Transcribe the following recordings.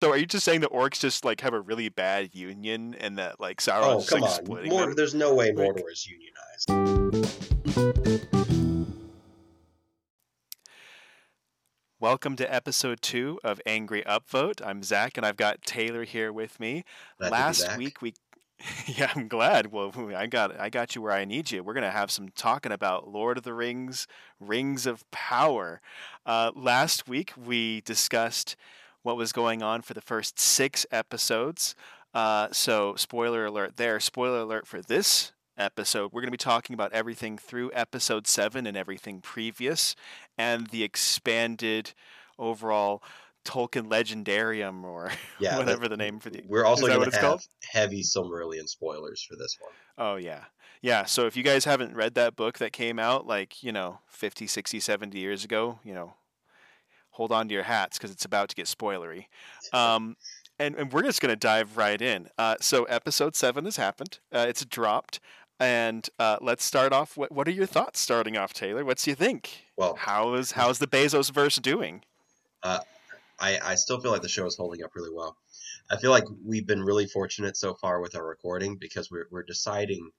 So are you just saying the orcs just like have a really bad union and that like Sauron's Oh come like, on, splitting them? there's no way Like- Mordor is unionized. Welcome to episode two of Angry Upvote. I'm Zach, and I've got Taylor here with me. Glad Last week we, yeah, I'm glad. Well, I got I got you where I need you. We're gonna have some talking about Lord of the Rings, Rings of Power. Uh, last week we discussed what was going on for the first six episodes. Uh, so spoiler alert there. Spoiler alert for this episode. We're going to be talking about everything through episode seven and everything previous, and the expanded overall Tolkien Legendarium or yeah, whatever the name for the. We're also going to have heavy Silmarillion spoilers for this one. Oh yeah. Yeah, so if you guys haven't read that book that came out like, you know, 50, 60, 70 years ago, you know, hold on to your hats because it's about to get spoilery. Um, and, and we're just going to dive right in. Uh, so episode seven has happened. Uh, it's dropped. And uh, let's start off. What, what are your thoughts starting off, Taylor? What do you think? Well, How is how's the Bezos verse doing? I, I still feel like the show is holding up really well. I feel like we've been really fortunate so far with our recording because we're, we're deciding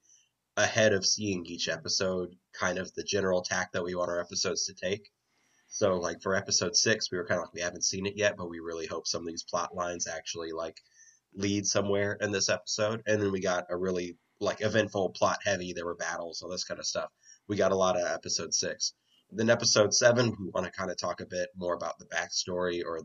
ahead of seeing each episode kind of the general tack that we want our episodes to take. So, like for episode six, we were kind of like we haven't seen it yet, but we really hope some of these plot lines actually like lead somewhere in this episode. And then we got a really like eventful, plot heavy. There were battles, all this kind of stuff. We got a lot of episode six. Then episode seven, we want to kind of talk a bit more about the backstory or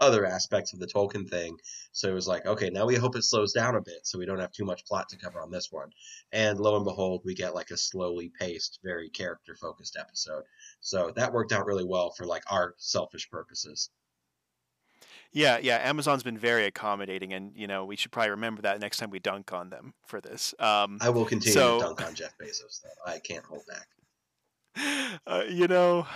other aspects of the Tolkien thing. So it was like, okay, now we hope it slows down a bit so we don't have too much plot to cover on this one. And lo and behold, we get like a slowly paced, very character focused episode. So that worked out really well for like our selfish purposes. Yeah, yeah. Amazon's been very accommodating, and you know we should probably remember that next time we dunk on them for this. Um, I will continue So- to dunk on Jeff Bezos though. I can't hold back. uh, you know,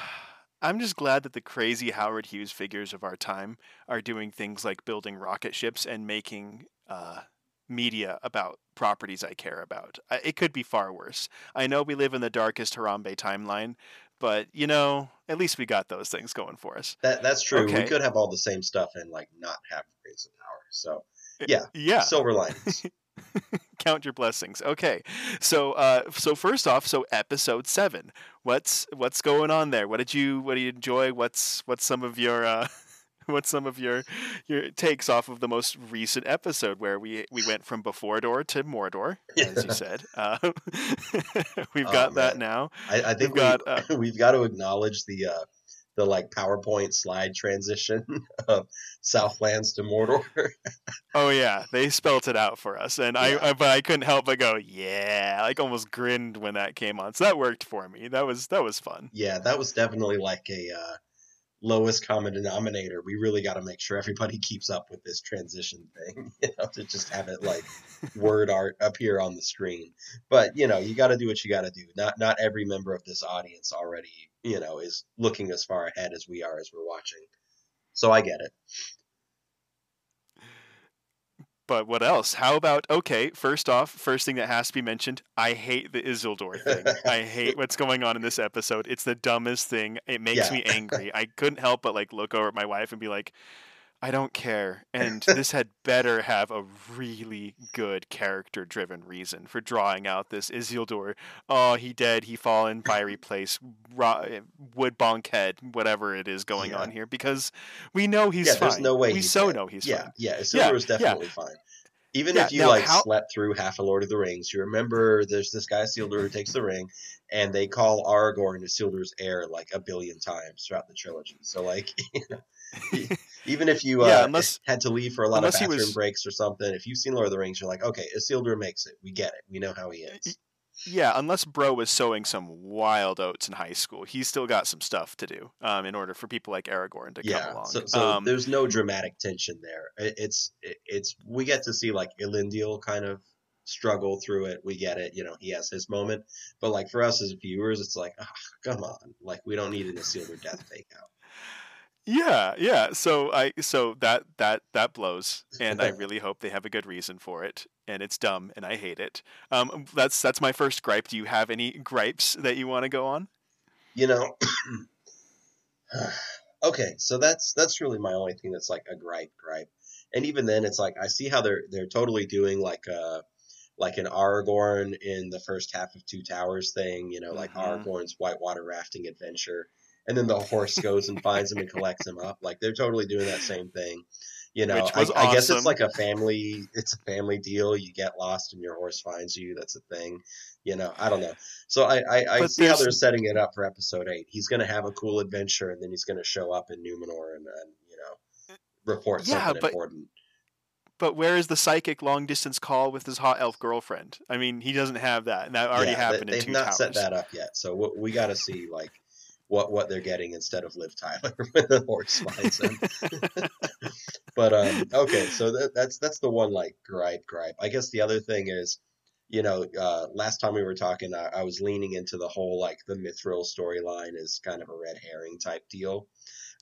I'm just glad that the crazy Howard Hughes figures of our time are doing things like building rocket ships and making uh, media about properties I care about. I, it could be far worse. I know we live in the darkest Harambe timeline, but you know, at least we got those things going for us. That that's true. Okay. We could have all the same stuff and like not have of Power. So Yeah. Yeah. silver linings. count your blessings. Okay, so uh, so first off, so episode seven. What's what's going on there? What did you what do you enjoy? What's what's some of your uh, what's some of your your takes off of the most recent episode where we we went from before door to Mordor, as you said. Uh, we've Oh, got that now. I, I think We've got, we, uh, we've got to acknowledge the uh, the like PowerPoint slide transition of Southlands to Mordor. Oh yeah, they spelt it out for us, and Yeah. I, I but I couldn't help but go yeah, like almost grinned when that came on. So that worked for me. That was that was fun. yeah, that was definitely like a uh, lowest common denominator. We really got to make sure everybody keeps up with this transition thing, you know, to just have it like word art appear on the screen. But you know, you got to do what you got to do. Not not every member of this audience already, you know, is looking as far ahead as we are as we're watching. So I get it. But what else? How about okay? First off, first thing that has to be mentioned. I hate the Isildur thing. I hate what's going on in this episode. It's the dumbest thing. It makes Yeah. me angry. I couldn't help but like look over at my wife and be like, I don't care. And this had better have a really good character-driven reason for drawing out this Isildur. Oh, he dead. He fallen, fiery place. Ro- eh, wood bonk head. Whatever it is going Yeah. on here, because we know he's yeah, fine. there's no way we he's so dead. know he's yeah, fine. Yeah, Isildur Yeah, is definitely fine. Even if you now like how- slept through half of Lord of the Rings, you remember there's this guy Isildur who takes the ring, and they call Aragorn Isildur's heir like a billion times throughout the trilogy. So like, you know, even if you uh, unless- had to leave for a lot of bathroom was- breaks or something, if you've seen Lord of the Rings, you're like, okay, Isildur makes it. We get it. We know how he is. Yeah, unless bro was sowing some wild oats in high school, he's still got some stuff to do um, in order for people like Aragorn to come along. so, so um, there's no dramatic tension there. It, it's it, it's we get to see like Elendil kind of struggle through it. We get it, you know, he has his moment. But like for us as viewers, it's like, ah, come on, like we don't need an Isildur death fake out. Yeah, yeah. So I so that that that blows, and I really hope they have a good reason for it. And it's dumb, and I hate it. Um, that's that's my first gripe. Do you have any gripes that you want to go on? You know, Okay, so that's that's really my only thing that's like a gripe gripe. And even then it's like I see how they're they're totally doing like a like an Aragorn in the first half of Two Towers thing, you know, like Mhm. Aragorn's whitewater rafting adventure. And then the horse goes and finds him and collects him up. Like they're totally doing that same thing. You know, I, was I guess it's like a family it's a family deal. You get lost and your horse finds you. That's a thing. You know, I don't know. So I, I, I see how they're setting it up for episode eight. He's gonna have a cool adventure and then he's gonna show up in Numenor and, and you know report Yeah, something but- important. But where is the psychic long distance call with his hot elf girlfriend? I mean, he doesn't have that, and that already Yeah, they- happened in They've Two not Towers. set that up yet, so we, we got to see like what what they're getting instead of Liv Tyler when the horse finds him. but um, okay, so that, that's that's the one like gripe gripe. I guess the other thing is, you know, uh, last time we were talking, I, I was leaning into the whole like the Mithril storyline is kind of a red herring type deal.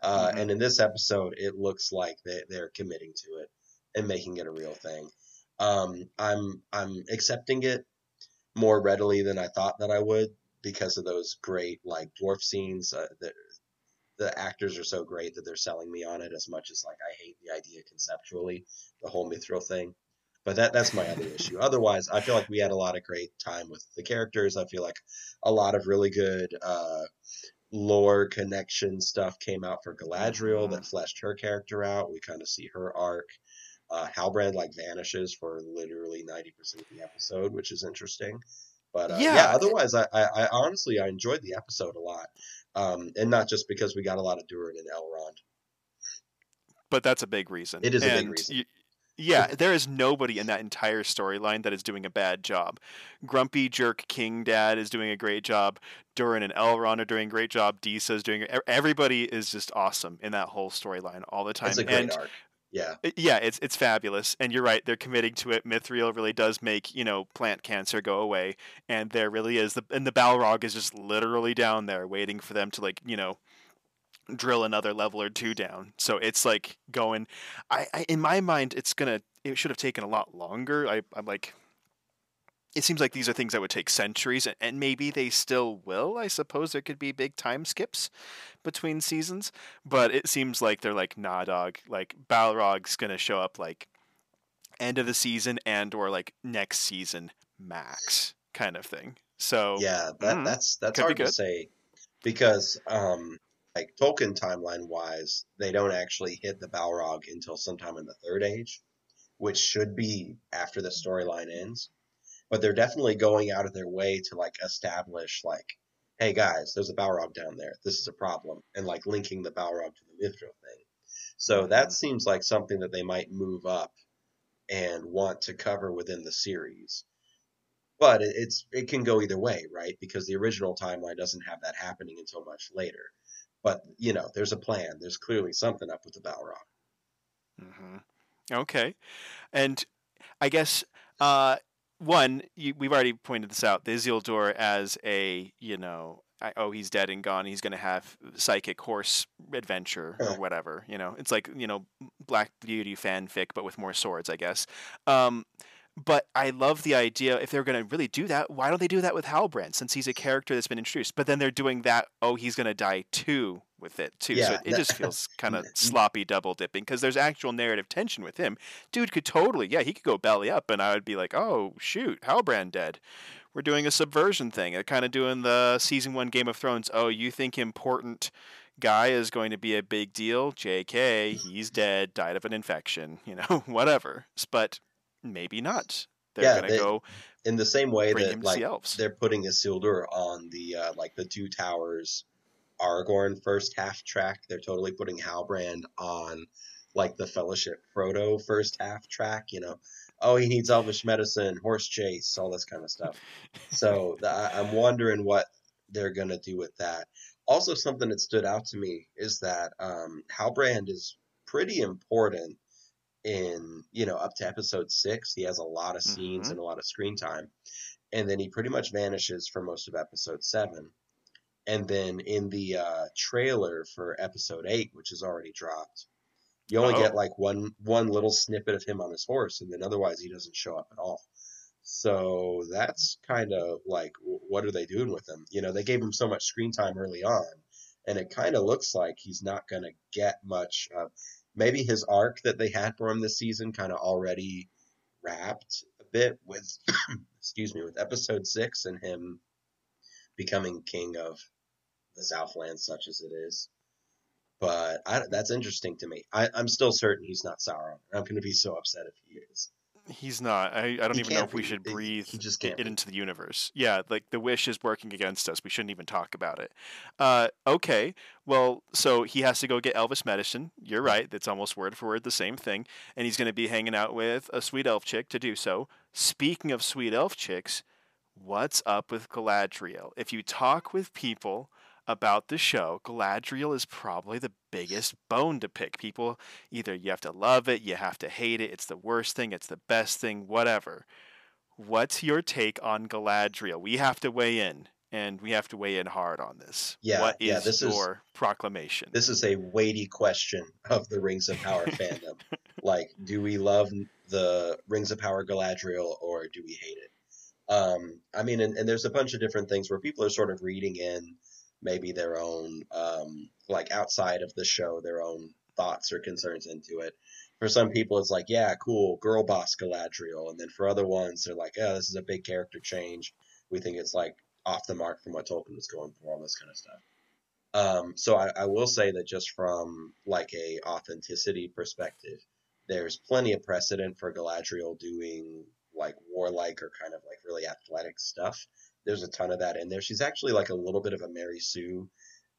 Uh, Mhm. And in this episode, it looks like they, they're committing to it and making it a real thing. Um, I'm I'm accepting it more readily than I thought that I would because of those great like dwarf scenes. Uh, the the actors are so great that they're selling me on it as much as like I hate the idea conceptually, the whole mithril thing. But that that's my other issue. Otherwise, I feel like we had a lot of great time with the characters. I feel like a lot of really good uh, lore connection stuff came out for Galadriel that fleshed her character out. We kind of see her arc. Uh, Halbrand like vanishes for literally ninety percent of the episode, which is interesting. But uh, yeah. Yeah. otherwise, I, I, I honestly I enjoyed the episode a lot, um, and not just because we got a lot of Durin and Elrond. but that's a big reason. It is a big And reason. y- yeah, there is nobody in that entire storyline that is doing a bad job. Grumpy Jerk King Dad is doing a great job. Durin and Elrond are doing a great job. Disa is doing. Everybody is just awesome in that whole storyline all the time. It's a great and arc. Yeah, yeah, it's it's fabulous, and you're right. They're committing to it. Mithril really does make you know plant cancer go away, and there really is the and the Balrog is just literally down there waiting for them to like you know drill another level or two down. So it's like going. I, I in my mind, it's gonna. It should have taken a lot longer. I I'm like. It seems like these are things that would take centuries, and, maybe they still will. I suppose there could be big time skips between seasons, but it seems like they're like, nah, dog. Like Balrog's gonna show up like end of the season and or like next season max kind of thing. So yeah, that Mhm. that's that's hard to say because um, like Tolkien timeline wise, they don't actually hit the Balrog until sometime in the Third Age, which should be after the storyline ends. But they're definitely going out of their way to like establish like, hey guys, there's a Balrog down there. This is a problem, and like linking the Balrog to the Mithril thing. So Mhm. that seems like something that they might move up and want to cover within the series. But it, it's it can go either way, right? Because the original timeline doesn't have that happening until much later. But you know, there's a plan. There's clearly something up with the Balrog. hmm Okay, and I guess uh, one you, we've already pointed this out: the Isildur as a you know, I, oh he's dead and gone. He's going to have psychic horse adventure or whatever. You know, it's like you know Black Beauty fanfic, but with more swords, I guess. Um, but I love the idea. If they're going to really do that, why don't they do that with Halbrand? Since he's a character that's been introduced, but then they're doing that. Oh, he's going to die too with it too. so it, it that- just feels kind of sloppy double dipping because there's actual narrative tension with him. Dude could totally, yeah, he could go belly up, and I would be like, oh shoot, Halbrand dead. We're doing a subversion thing. They're kind of doing the season one Game of Thrones. Oh, you think important guy is going to be a big deal? J.K. He's dead, died of an infection. You know, whatever. But maybe not. They're Yeah, gonna they- go In the same way that like they're putting Isildur on the uh, like the Two Towers Aragorn first half track, they're totally putting Halbrand on like the Fellowship Frodo first half track. You know, oh he needs elvish medicine, horse chase, all this kind of stuff. So th- I- I'm wondering what they're gonna do with that. Also, something that stood out to me is that um, Halbrand is pretty important in you know up to episode six. He has a lot of scenes Mhm. and a lot of screen time, and then he pretty much vanishes for most of episode seven. And then in the uh, trailer for episode eight, which is already dropped, you only Oh. get like one one little snippet of him on his horse, and then otherwise he doesn't show up at all. So that's kind of like, what are they doing with him? You know, they gave him so much screen time early on, and it kind of looks like he's not going to get much. Uh, maybe his arc that they had for him this season kind of already wrapped a bit with, excuse me, with episode six and him becoming king of the Southland, such as it is. But I, that's interesting to me. I, I'm still certain he's not Sauron. I'm going to be so upset if he is. He's not. I, I don't He even know if we should breathe he just can't it into the universe. Yeah, like the wish is working against us. We shouldn't even talk about it. Uh, okay, well, so he has to go get elvish medicine. You're right. That's almost word for word the same thing. And he's going to be hanging out with a sweet elf chick to do so. Speaking of sweet elf chicks, what's up with Galadriel? If you talk with people about the show, Galadriel is probably the biggest bone to pick. People either you have to love it, you have to hate it, it's the worst thing, it's the best thing, whatever. What's your take on Galadriel? We have to weigh in, and we have to weigh in hard on this. Yeah, what is yeah, this is- your proclamation? This is a weighty question of the Rings of Power fandom. Like, do we love the Rings of Power Galadriel or do we hate it? Um, I mean, and, and there's a bunch of different things where people are sort of reading in maybe their own, um, like outside of the show, their own thoughts or concerns into it. For some people, it's like, yeah, cool, girl boss Galadriel. And then for other ones, they're like, oh, this is a big character change. We think it's like off the mark from what Tolkien was going for, all this kind of stuff. Um, so I, I will say that just from like a authenticity perspective, there's plenty of precedent for Galadriel doing like warlike or kind of like really athletic stuff. There's a ton of that in there. She's actually like a little bit of a Mary Sue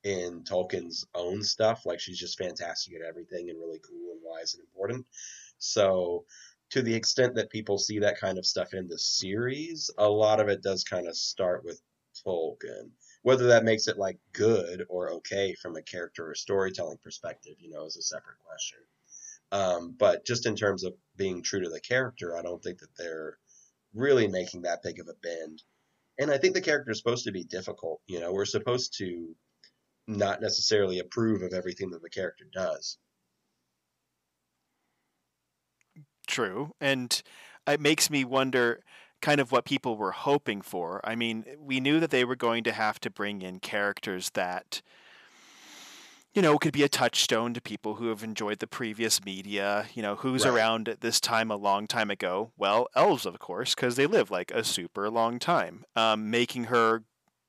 in Tolkien's own stuff. Like she's just fantastic at everything and really cool and wise and important. So to the extent that people see that kind of stuff in the series, a lot of it does kind of start with Tolkien. Whether that makes it like good or okay from a character or storytelling perspective, you know, is a separate question. Um, but just in terms of being true to the character, I don't think that they're really making that big of a bend. And I think the character is supposed to be difficult. You know, we're supposed to not necessarily approve of everything that the character does. True. And it makes me wonder kind of what people were hoping for. I mean, we knew that they were going to have to bring in characters that you know, could be a touchstone to people who have enjoyed the previous media. You know, who's Right. around at this time a long time ago? Well, elves, of course, because they live like a super long time. Um, making her,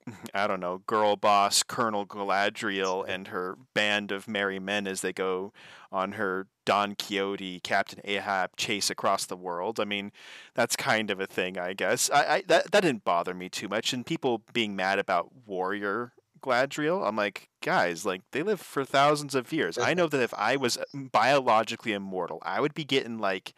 I don't know, girl boss Colonel Galadriel and her band of merry men as they go on her Don Quixote, Captain Ahab chase across the world. I mean, that's kind of a thing, I guess. I, I that that didn't bother me too much, and people being mad about warrior Galadriel, I'm like, guys, like they live for thousands of years. I know that if I was biologically immortal, I would be getting like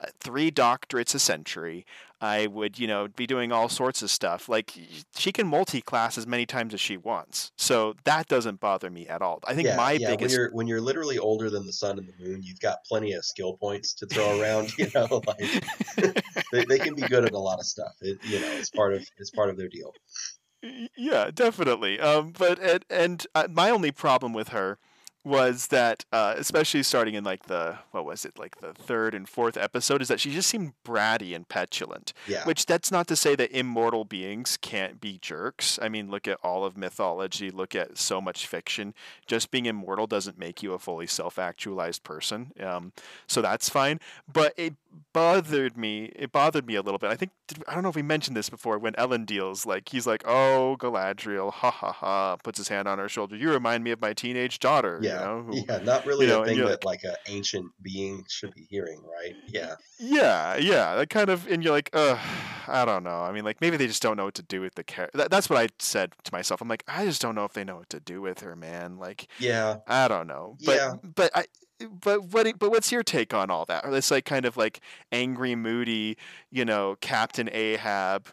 uh, three doctorates a century. I would, you know, be doing all sorts of stuff. Like she can multi-class as many times as she wants, so that doesn't bother me at all. I think yeah, my yeah. biggest when you're when you're literally older than the sun and the moon, you've got plenty of skill points to throw around. You know, like they, they can be good at a lot of stuff. It, you know, it's part of it's part of their deal. Yeah, definitely. Um, but and, and uh, my only problem with her was that, uh, especially starting in like the what was it, like the third and fourth episode, is that she just seemed bratty and petulant. Yeah, Which that's not to say that immortal beings can't be jerks. I mean, look at all of mythology, look at so much fiction. Just being immortal doesn't make you a fully self-actualized person. Um, so that's fine. But it bothered me. It bothered me a little bit. I think I don't know if we mentioned this before. When Elendil, like he's like, "Oh, Galadriel, ha ha ha," puts his hand on her shoulder. You remind me of my teenage daughter. yeah, You know, who, yeah. Not really you know, a thing that like an ancient being should be hearing, right? Yeah, Yeah, yeah, that kind of, and you're like, ugh, I don't know. I mean, like maybe they just don't know what to do with the character. That, that's what I said to myself. I'm like, I just don't know if they know what to do with her, man. Like, yeah. I don't know. But, Yeah. but I, but what, but what's your take on all that? Or this like kind of like angry, moody, you know, Captain Ahab, uh,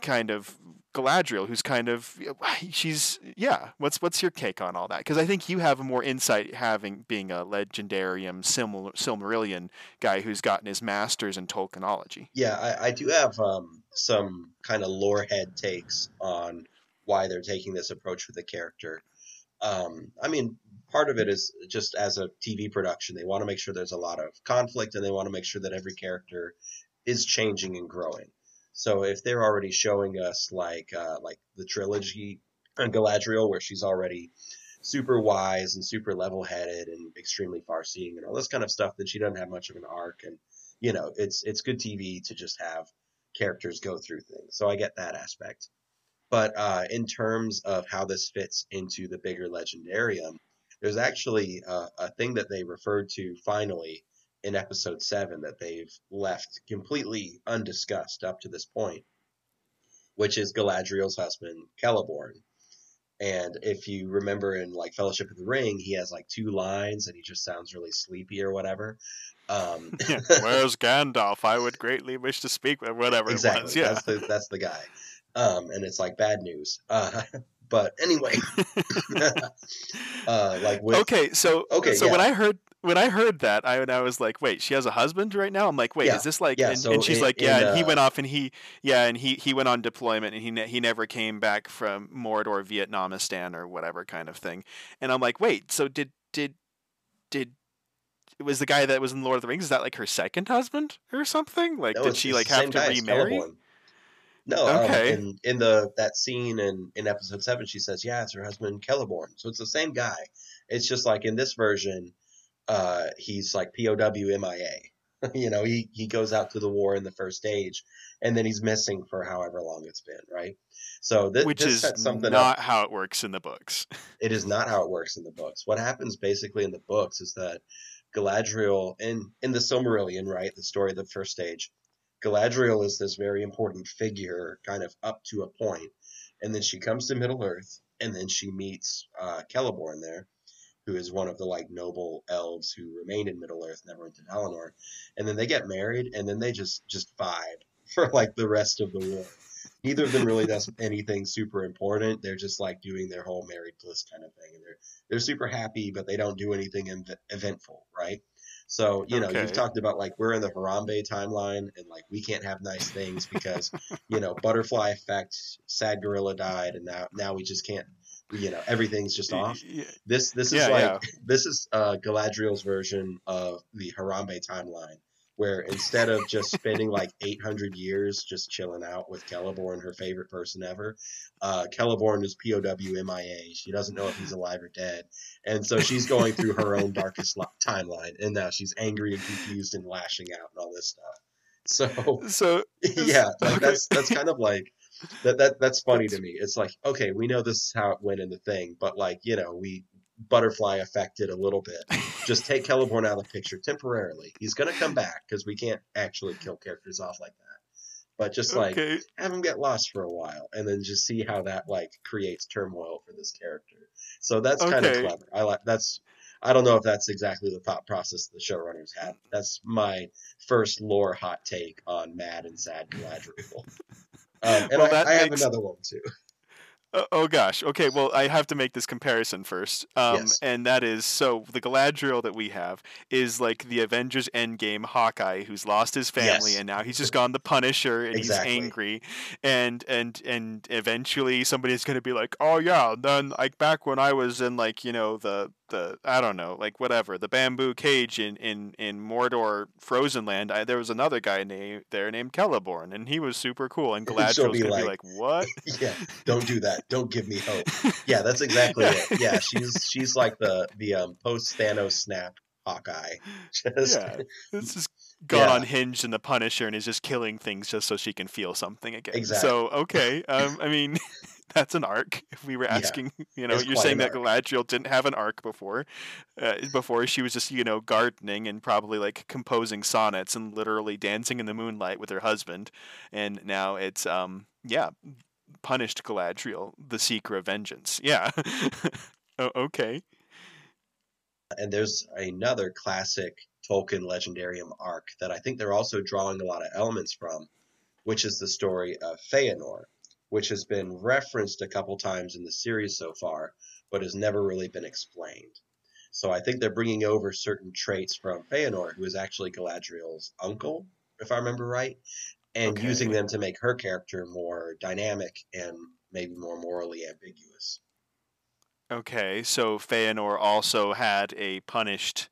kind of Galadriel, who's kind of she's yeah. What's what's your take on all that? Because I think you have more insight, having being a legendarium Sil- Silmarillion guy who's gotten his master's in Tolkienology. Yeah, I, I do have um, some kind of lore head takes on why they're taking this approach with the character. Um, I mean, part of it is just as a TV production, they want to make sure there's a lot of conflict and they want to make sure that every character is changing and growing. So if they're already showing us like uh, like the trilogy Galadriel, where she's already super wise and super level headed and extremely far seeing and all this kind of stuff, then she doesn't have much of an arc. And you know, it's it's good TV to just have characters go through things. So I get that aspect. But uh, in terms of how this fits into the bigger legendarium, there's actually a, a thing that they referred to finally in episode seven that they've left completely undiscussed up to this point, which is Galadriel's husband, Celeborn. And if you remember in like Fellowship of the Ring, he has like two lines and he just sounds really sleepy or whatever. Um, Where's Gandalf? I would greatly wish to speak with whatever exactly. Yeah. That's the that's the guy. Um, and it's like bad news. Uh, but anyway, uh, like with, okay, so Okay, so yeah. when I heard when I heard that, I, I was like, wait, she has a husband right now. I'm like, wait, Yeah, is this like? yeah, and, so and she's in- like, yeah, in, and he uh, went off and he, yeah, and he he went on deployment and he ne- he never came back from Mordor, Vietnamistan, or whatever kind of thing. And I'm like, wait, so did did did it was the guy that was in Lord of the Rings? Is that like her second husband or something? Like, No, did she like have to remarry? No, um, Okay. in in the that scene in in episode seven, she says, "Yeah, it's her husband Celeborn." So it's the same guy. It's just like in this version, uh, he's like POW MIA. you know, he he goes out to the war in the First Age, and then he's missing for however long it's been, right? So thi- Which this is sets something not up. how it works in the books. It is not how it works in the books. What happens basically in the books is that Galadriel in in the Silmarillion, right, the story of the First Age, Galadriel is this very important figure, kind of up to a point, and then she comes to Middle Earth, and then she meets uh, Celeborn there, who is one of the like noble elves who remained in Middle Earth, never went to Valinor, and then they get married, and then they just just vibe for like the rest of the war. Neither of them really does anything super important. They're just like doing their whole married bliss kind of thing, and they're they're super happy, but they don't do anything ev- eventful, right? So you know, Okay. you've talked about like we're in the Harambe timeline, and like we can't have nice things because you know butterfly effect, sad gorilla died, and now now we just can't. You know, everything's just off. This this is Yeah, like yeah. this is uh, Galadriel's version of the Harambe timeline, where instead of just spending like 800 years just chilling out with Celeborn, her favorite person ever, uh, Celeborn is POW MIA. She doesn't know if he's alive or dead, and so she's going through her own darkest li- timeline, and now she's angry and confused and lashing out and all this stuff. So So yeah, like Okay. that's that's kind of like that that that's funny to me. It's like okay, we know this is how it went in the thing, but like you know we butterfly affected a little bit. Just take Celeborn out of the picture temporarily. He's gonna come back because we can't actually kill characters off like that. But just like okay, have him get lost for a while, and then just see how that like creates turmoil for this character. So that's kind of clever. I like that's. I don't know if that's exactly the thought process the showrunners had. That's my first lore hot take on Mad and Sad Galadriel. Um, and Well, I, I have makes- another one too. Oh, oh gosh. Okay. Well, I have to make this comparison first. Um, Yes. and that is so the Galadriel that we have is like the Avengers Endgame Hawkeye who's lost his family Yes. and now he's just gone the Punisher and Exactly. he's angry and and and eventually somebody's going to be like, "Oh yeah, then like back when I was in like, you know, the the I don't know, like whatever, the bamboo cage in in in Mordor Frozen Land, I, there was another guy named there named Celeborn and he was super cool and Galadriel's be going to be like- like, "What?" yeah, don't do that. Don't give me hope. Yeah, that's exactly it. Yeah, she's she's like the the um, post Thanos snap Hawkeye. Just yeah, this is gone Yeah. unhinged in the Punisher and is just killing things just so she can feel something again. Exactly. So okay, um, I mean, that's an arc. If we were Yeah. asking, you know, It's you're saying that Galadriel didn't have an arc before. Uh, before she was just you know gardening and probably like composing sonnets and literally dancing in the moonlight with her husband, and now it's um yeah, punished Galadriel, the seeker of vengeance. Yeah. oh, okay. and there's another classic Tolkien legendarium arc that I think they're also drawing a lot of elements from, which is the story of Feanor, which has been referenced a couple times in the series so far, but has never really been explained. So I think they're bringing over certain traits from Feanor, who is actually Galadriel's uncle, if I remember right, and Okay. using them to make her character more dynamic and maybe more morally ambiguous. Okay, so Feanor also had a punished,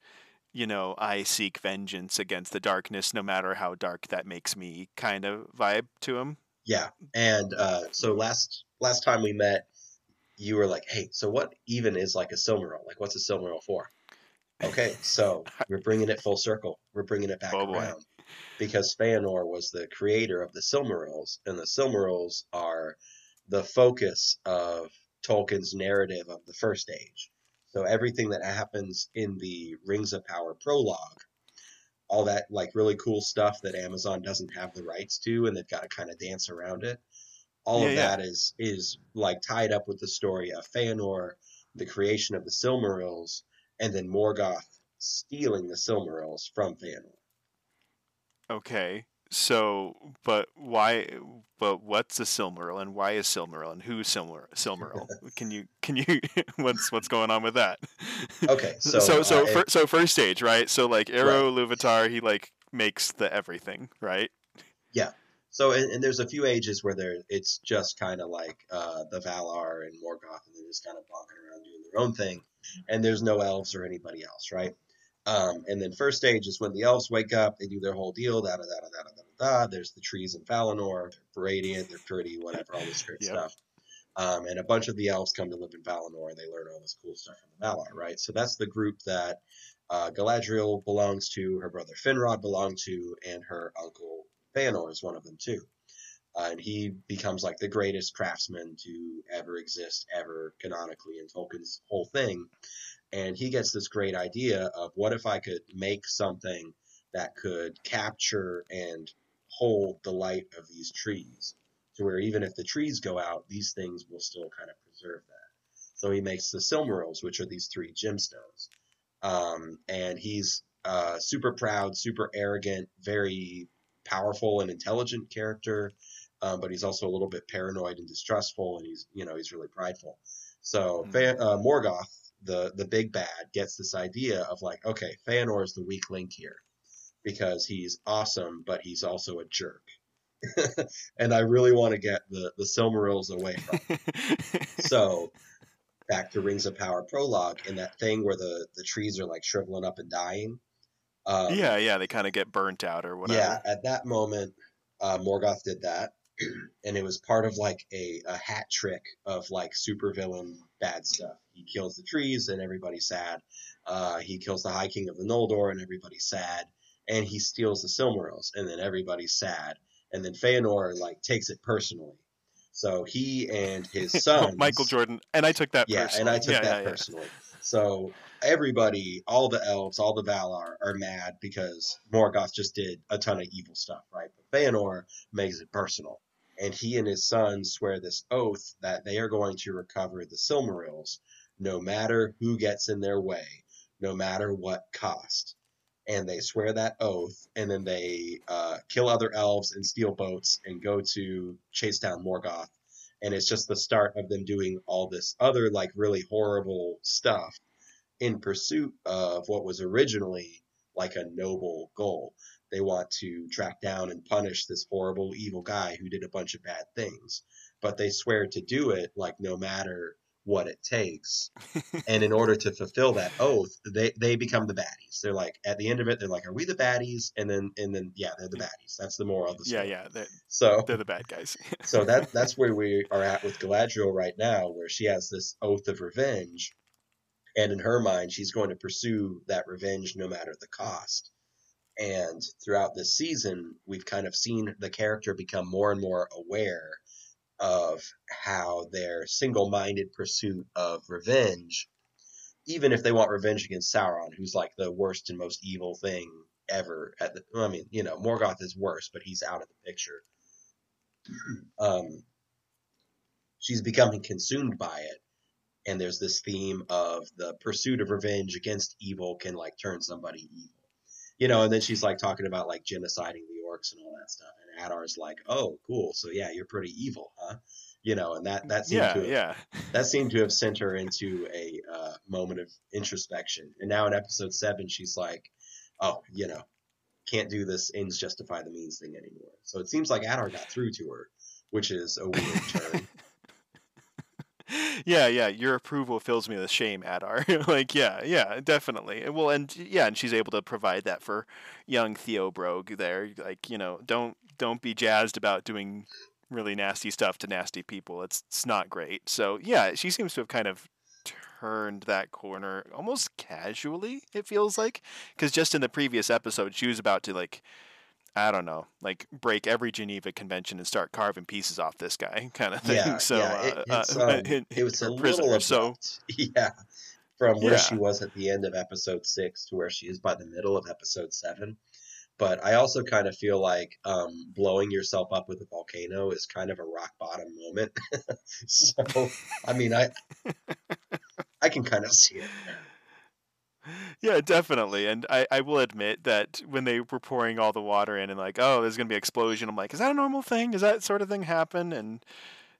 you know, I seek vengeance against the darkness, no matter how dark that makes me kind of vibe to him. Yeah, and uh, so last last time we met, you were like, hey, so what even is like a Silmaril? Like, what's a Silmaril for? Okay, so we're bringing it full circle. We're bringing it back Oh, boy. around because Feanor was the creator of the Silmarils, and the Silmarils are the focus of Tolkien's narrative of the First Age. So everything that happens in the Rings of Power prologue, all that like really cool stuff that Amazon doesn't have the rights to, and they've got to kind of dance around it. All Yeah, of yeah. that is is like tied up with the story of Feanor, the creation of the Silmarils, and then Morgoth stealing the Silmarils from Feanor. Okay. So, but why? But what's a Silmaril, and why is Silmaril, and who's Silmar Silmaril? Can you can you what's what's going on with that? Okay, so, so uh, so it- fir- so First Age, right? So like Eru Ilúvatar, he like makes the everything, right? Yeah. So and, and there's a few ages where there it's just kind of like uh, the Valar and Morgoth, and they're just kind of bonking around doing their own thing, and there's no elves or anybody else, right? Um, and then First Age is when the elves wake up, they do their whole deal, da da da da da da da. There's the trees in Valinor, they're radiant, they're pretty, whatever, all this great yep. stuff. Um, and a bunch of the elves come to live in Valinor, and they learn all this cool stuff from the Valar, right? So that's the group that uh, Galadriel belongs to, her brother Finrod belonged to, and her uncle Fëanor is one of them too. Uh, and he becomes like the greatest craftsman to ever exist, ever canonically in Tolkien's whole thing. And he gets this great idea of what if I could make something that could capture and hold the light of these trees, to where even if the trees go out, these things will still kind of preserve that. So he makes the Silmarils, which are these three gemstones. Um, and he's uh, super proud, super arrogant, very powerful and intelligent character, um, but he's also a little bit paranoid and distrustful, and he's you know he's really prideful. So Mhm. Fa- uh, Morgoth, the the big bad, gets this idea of like, okay, Feanor is the weak link here because he's awesome, but he's also a jerk. and I really want to get the the Silmarils away from. him. So back to Rings of Power prologue and that thing where the the trees are like shriveling up and dying. Um, yeah, yeah, they kind of get burnt out or whatever. yeah, at that moment, uh, Morgoth did that, and it was part of like a, a hat trick of like supervillain bad stuff. He kills the trees, and everybody's sad. Uh, he kills the High King of the Noldor, and everybody's sad. And he steals the Silmarils, and then everybody's sad. And then Feanor like takes it personally. So he and his son, Michael Jordan, and I took that. yeah, and personally. I took Yeah, that yeah, yeah. personally. So everybody, all the elves, all the Valar are mad because Morgoth just did a ton of evil stuff, right? But Feanor makes it personal. And he and his son swear this oath that they are going to recover the Silmarils no matter who gets in their way, no matter what cost. And they swear that oath, and then they uh, kill other elves and steal boats and go to chase down Morgoth and it's just the start of them doing all this other like really horrible stuff in pursuit of what was originally like a noble goal. They want to track down and punish this horrible evil guy who did a bunch of bad things, but they swear to do it like no matter what it takes. and in order to fulfill that oath, they they become the baddies. They're like at the end of it, they're like, "Are we the baddies?" And then and then yeah, they're the baddies. That's the moral of the Yeah, story. yeah, they're, So they're the bad guys. so that that's where we are at with Galadriel right now, where she has this oath of revenge, and in her mind, she's going to pursue that revenge no matter the cost. And throughout this season, we've kind of seen the character become more and more aware of how their single-minded pursuit of revenge, even if they want revenge against Sauron, who's like the worst and most evil thing ever. At the, I mean, you know, Morgoth is worse, but he's out of the picture um, she's becoming consumed by it and there's this theme of the pursuit of revenge against evil can like turn somebody evil you know and then she's like talking about like genociding and all that stuff. And adar's like oh cool. So yeah you're pretty evil huh? You know and that that seemed yeah, to have, yeah. that seemed to have sent her into a uh, moment of introspection. And now in episode seven she's like oh you know can't do this ends justify the means thing anymore. So it seems like adar got through to her which is a weird turn yeah, yeah. Your approval fills me with shame, Adar. like, yeah, yeah, definitely. Well, and yeah, and she's able to provide that for young Theo Brogue there. Like, you know, don't don't be jazzed about doing really nasty stuff to nasty people. It's it's not great. So yeah, she seems to have kind of turned that corner almost casually. It feels like because just in the previous episode, she was about to like. I don't know, like break every Geneva Convention and start carving pieces off this guy, kind of thing. Yeah, so yeah, it, uh, it's, uh, um, in- it was a her little prisoner, so yeah, from where Yeah. she was at the end of episode six to where she is by the middle of episode seven. But I also kind of feel like um, blowing yourself up with a volcano is kind of a rock bottom moment. so, I mean, I I can kind of see it. Yeah, definitely. And I, I will admit that when they were pouring all the water in and like, oh, there's gonna be an explosion, I'm like, is that a normal thing? Does that sort of thing happen? And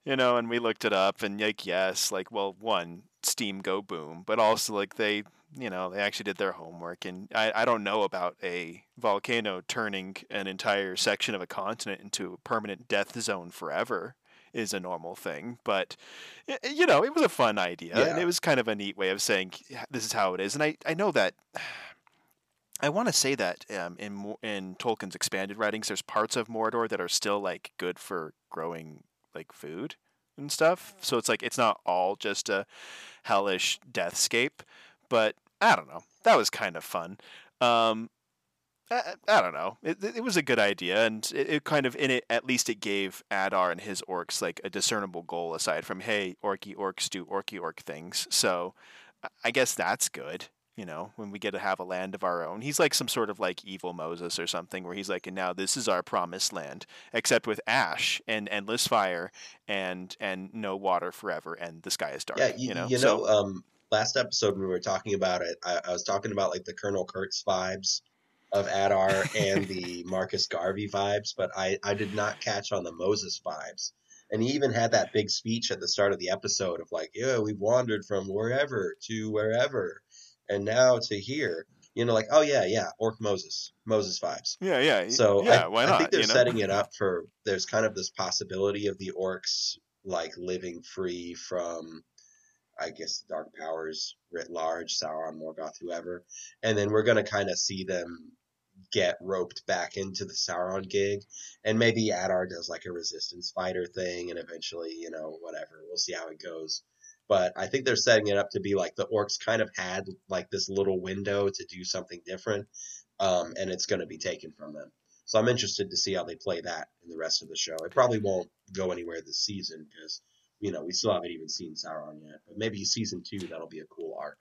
you know, and we looked it up and like yes, like well, one, steam go boom, but also like they you know, they actually did their homework and I, I don't know about a volcano turning an entire section of a continent into a permanent death zone forever is a normal thing, but you know, it was a fun idea, and it was kind of a neat way of saying this is how it is. And I, I know that I want to say that um, in in Tolkien's expanded writings, there's parts of Mordor that are still like good for growing like food and stuff. So it's like it's not all just a hellish deathscape, but I don't know. That was kind of fun. Um, I, I don't know. It, it was a good idea, and it, it kind of in it at least it gave Adar and his orcs like a discernible goal aside from hey, orky orcs do orky orc things. So I- guess that's good. You know, when we get to have a land of our own, he's like some sort of like evil Moses or something, where he's like, and now this is our promised land, except with ash and endless fire and and no water forever, and the sky is dark. Yeah, you, know, you so know, um, last episode when we were talking about it, I, I was talking about like the Colonel Kurtz vibes of Adar and the Marcus Garvey vibes, but I, I did not catch on the Moses vibes. And he even had that big speech at the start of the episode of like, yeah, we've wandered from wherever to wherever, and now to here. You know, like, oh yeah, yeah, Orc Moses, Moses vibes. yeah, yeah, So yeah, I, why I think they're you know? setting it up for there's kind of this possibility of the orcs like living free from I guess the dark powers writ large, Sauron, Morgoth, whoever. And then we're gonna kinda see them get roped back into the Sauron gig. And maybe Adar does like a resistance fighter thing and eventually, you know, whatever. We'll see how it goes. But I think they're setting it up to be like the orcs kind of had like this little window to do something different um, and it's going to be taken from them. So I'm interested to see how they play that in the rest of the show. It probably won't go anywhere this season because you know we still haven't even seen Sauron yet. But maybe season two that'll be a cool arc.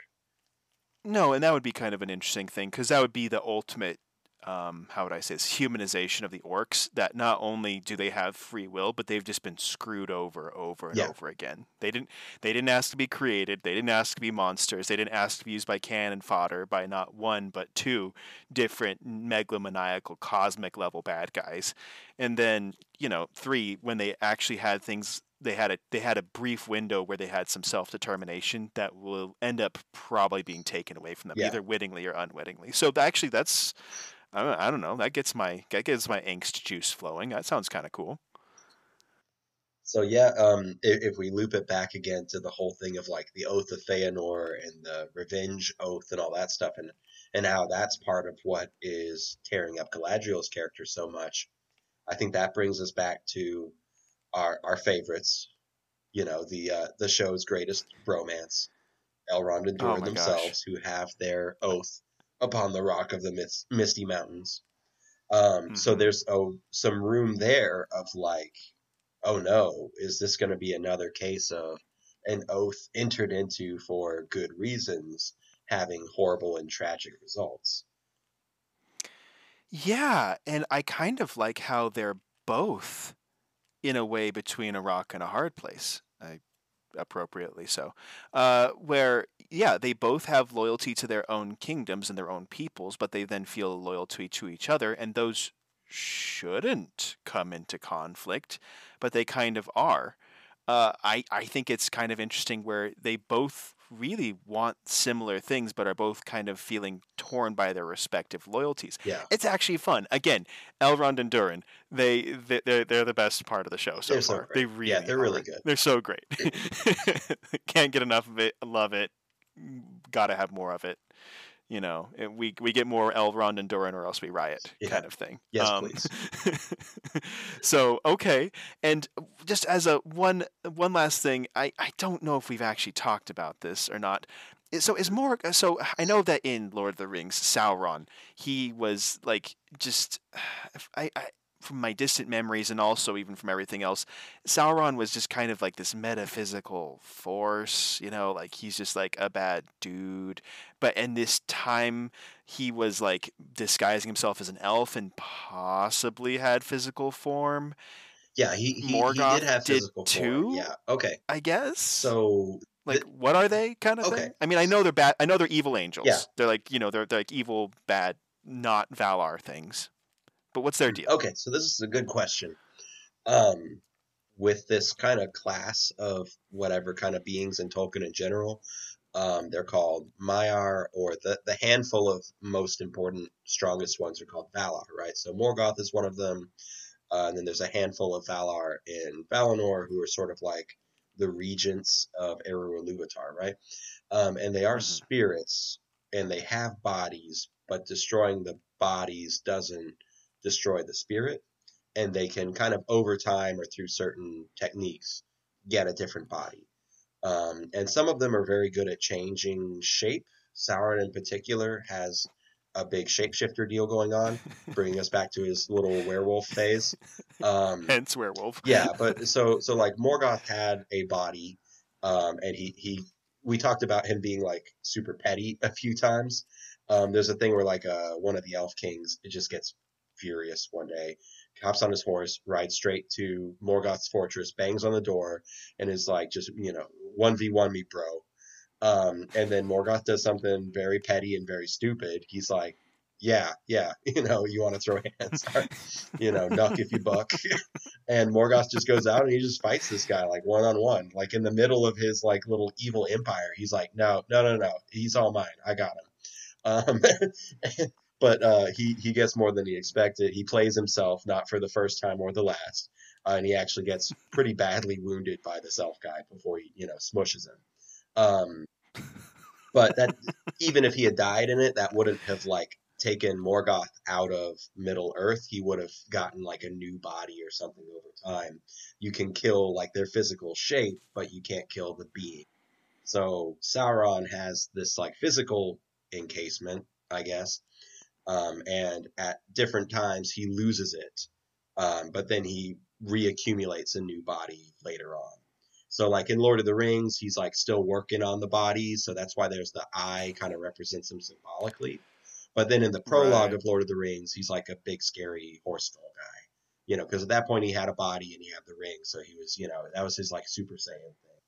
No, and that would be kind of an interesting thing because that would be the ultimate, um, how would I say this, humanization of the orcs. That not only do they have free will, but they've just been screwed over, over and Yeah. over again. They didn't, they didn't ask to be created. They didn't ask to be monsters. They didn't ask to be used by cannon fodder by not one but two different megalomaniacal cosmic level bad guys. And then you know three when they actually had things they had a they had a brief window where they had some self determination that will end up probably being taken away from them Yeah. either wittingly or unwittingly. So actually, that's I don't, I don't know that gets my that gets my angst juice flowing. That sounds kind of cool. So yeah, um, if, if we loop it back again to the whole thing of like the oath of Feanor and the revenge oath and all that stuff, and and how that's part of what is tearing up Galadriel's character so much, I think that brings us back to our our favorites. You know, the uh, the show's greatest bromance, Elrond and Oh Durin gosh. themselves, who have their oath upon the rock of the Mis- Misty Mountains. Um, So Mhm. there's oh, some room there of like oh no, is this going to be another case of an oath entered into for good reasons having horrible and tragic results? Yeah, and I kind of like how they're both in a way between a rock and a hard place. I appropriately so. Uh, where yeah, they both have loyalty to their own kingdoms and their own peoples, but they then feel loyal to each to each other, and those shouldn't come into conflict, but they kind of are. Uh, I I think it's kind of interesting where they both really want similar things, but are both kind of feeling torn by their respective loyalties. Yeah. It's actually fun. Again, Elrond and Durin, they they- they're they're the best part of the show so They're far. great. they really Yeah, they're really good. They're so great. Can't get enough of it. Love it. Got to have more of it. You know, we we get more Elrond and Durin, or else we riot, Yeah. kind of thing. Yes, Um, please. so okay, and just as a one one last thing, I I don't know if we've actually talked about this or not. So is more so I know that in Lord of the Rings, Sauron, he was like just I, I from my distant memories and also even from everything else, Sauron was just kind of like this metaphysical force, you know, like he's just like a bad dude. But in this time, he was like disguising himself as an elf and possibly had physical form, Yeah, he he, he Morgoth did have did physical form. too? Yeah. Okay. I guess. So like, what are they, kind of okay. thing? I mean, I know they're bad. I know they're evil angels. Yeah. They're like, you know, they're, they're like evil, bad, not Valar things. But what's their deal? Okay, so this is a good question. Um, with this kind of class of whatever kind of beings in Tolkien in general, um, they're called Maiar, or the, the handful of most important, strongest ones are called Valar, right? So Morgoth is one of them, uh, and then there's a handful of Valar in Valinor who are sort of like the regents of Eru Ilúvatar, right? Um, and they are Mhm. spirits, and they have bodies, but destroying the bodies doesn't destroy the spirit, and they can kind of over time or through certain techniques get a different body. Um, and some of them are very good at changing shape. Sauron, in particular, has a big shapeshifter deal going on, bringing us back to his little werewolf phase. Um, Hence werewolf. yeah, but so so like Morgoth had a body, um, and he he we talked about him being like super petty a few times. Um, there's a thing where like uh one of the elf kings it just gets furious one day, hops on his horse, rides straight to Morgoth's fortress, bangs on the door, and is like just you know one v one me, bro. Um, and then Morgoth does something very petty and very stupid. He's like, yeah, yeah, you know, you want to throw hands, you know, knuck if you buck. and Morgoth just goes out and he just fights this guy like one on one, like in the middle of his like little evil empire. He's like, no, no, no, no, he's all mine. I got him. Um, but uh, he he gets more than he expected. He plays himself, not for the first time or the last, uh, and he actually gets pretty badly wounded by the self guy before he you know smushes him. Um, but that even if he had died in it, that wouldn't have like taken Morgoth out of Middle Earth. He would have gotten like a new body or something over time. You can kill like their physical shape, but you can't kill the being. So Sauron has this like physical encasement, I guess, um, and at different times he loses it, um, but then he reaccumulates a new body later on. So like in Lord of the Rings, he's like still working on the body, so that's why there's the eye kind of represents him symbolically. But then in the prologue Right. of Lord of the Rings, he's like a big scary horse skull guy, you know, because at that point he had a body and he had the ring, so he was, you know, that was his like Super Saiyan thing.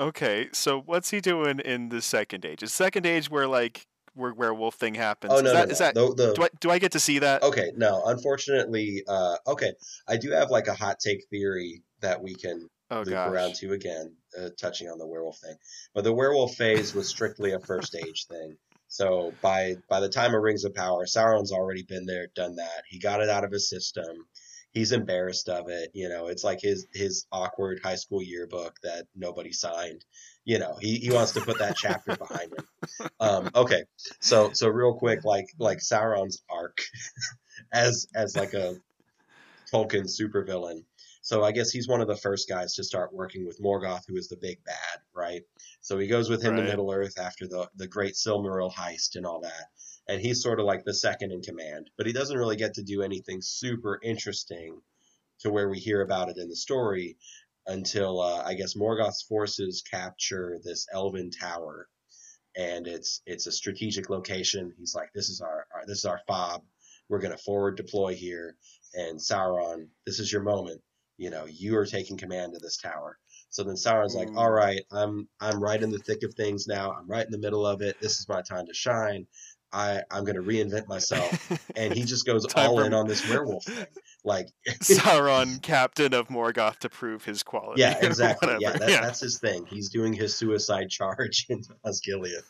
Okay, so what's he doing in the second age? Is second age where like werewolf thing happens? Oh is no, that, no, is no. that The- the- do I do I get to see that? Okay, no, unfortunately, uh, okay, I do have like a hot take theory that we can Oh loop gosh. around to again, uh, touching on the werewolf thing. But the werewolf phase was strictly a first age thing. So by by the time of Rings of Power, Sauron's already been there, done that. He got it out of his system. He's embarrassed of it. You know, it's like his his awkward high school yearbook that nobody signed. You know, he, he wants to put that chapter behind him. Um, okay, so so real quick, like like Sauron's arc as as like a Tolkien supervillain. So I guess he's one of the first guys to start working with Morgoth, who is the big bad, right? So he goes with him to Middle Earth after the the great Silmaril heist and all that, and he's sort of like the second in command. But he doesn't really get to do anything super interesting to where we hear about it in the story until uh, I guess Morgoth's forces capture this Elven tower, and it's it's a strategic location. He's like, this is our, our this is our fob. We're gonna forward deploy here, and Sauron, this is your moment. You know, you are taking command of this tower. So then Sauron's like, all right, I'm I'm right in the thick of things now. I'm right in the middle of it. This is my time to shine. I I'm gonna reinvent myself, and he just goes all in on this werewolf thing. Like, Sauron, captain of Morgoth, to prove his quality. yeah, exactly. Yeah, that, that's his thing. He's doing his suicide charge in Osgiliath.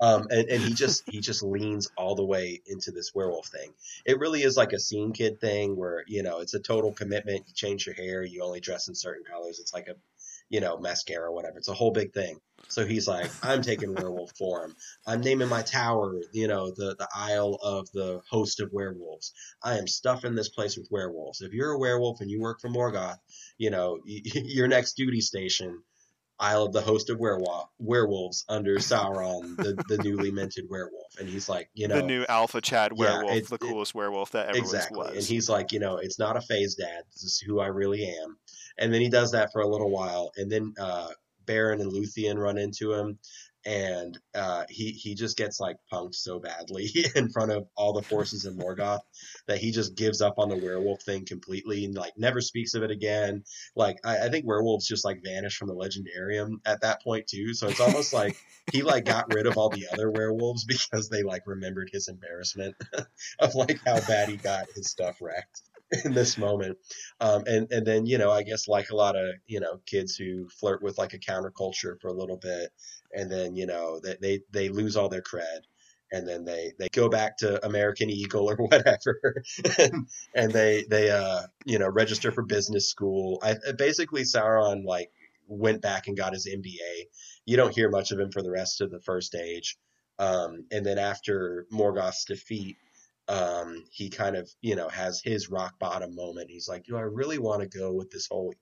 Um, and, and he just he just leans all the way into this werewolf thing. It really is like a scene kid thing where you know it's a total commitment. You change your hair, you only dress in certain colors. It's like a you know, mascara, whatever. It's a whole big thing. So he's like, I'm taking werewolf form. I'm naming my tower, you know, the, the Isle of the Host of Werewolves. I am stuffing this place with werewolves. If you're a werewolf and you work for Morgoth, you know, your next duty station Isle of the Host of Werewolf, Werewolves under Sauron, the, the newly minted werewolf. And he's like, you know, the new Alpha Chad werewolf, yeah, it, the coolest it, werewolf that ever exactly. was. And he's like, you know, it's not a phase dad. This is who I really am. And then he does that for a little while, and then uh, Beren and Luthien run into him, and uh, he he just gets like punked so badly in front of all the forces in Morgoth that he just gives up on the werewolf thing completely and like never speaks of it again. Like I, I, think werewolves just like vanish from the legendarium at that point too. So it's almost like he like got rid of all the other werewolves because they like remembered his embarrassment of like how bad he got his stuff wrecked in this moment. Um, and and then you know I guess like a lot of you know kids who flirt with like a counterculture for a little bit and then you know they they, they lose all their cred and then they, they go back to American Eagle or whatever, and, and they they uh you know register for business school. I basically Sauron like went back and got his MBA. You don't hear much of him for the rest of the first age, um, and then after Morgoth's defeat, um, he kind of you know has his rock bottom moment. He's like, do I really want to go with this whole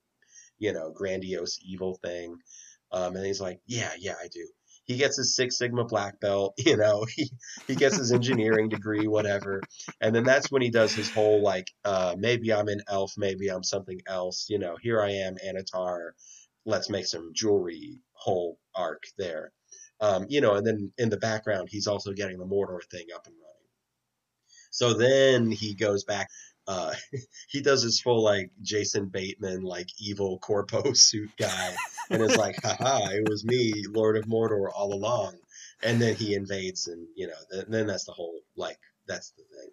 you know grandiose evil thing? Um, and he's like, yeah, yeah, I do. He gets his Six Sigma black belt, you know, he, he gets his engineering degree, whatever. And then that's when he does his whole, like, uh, maybe I'm an elf, maybe I'm something else, you know, here I am, Annatar, let's make some jewelry whole arc there. Um, you know, and then in the background, he's also getting the Mordor thing up and. So then he goes back uh, he does his full like Jason Bateman like evil corpo suit guy, and it's like, haha, it was me, Lord of Mordor, all along. And then he invades, and you know, th- then that's the whole like that's the thing.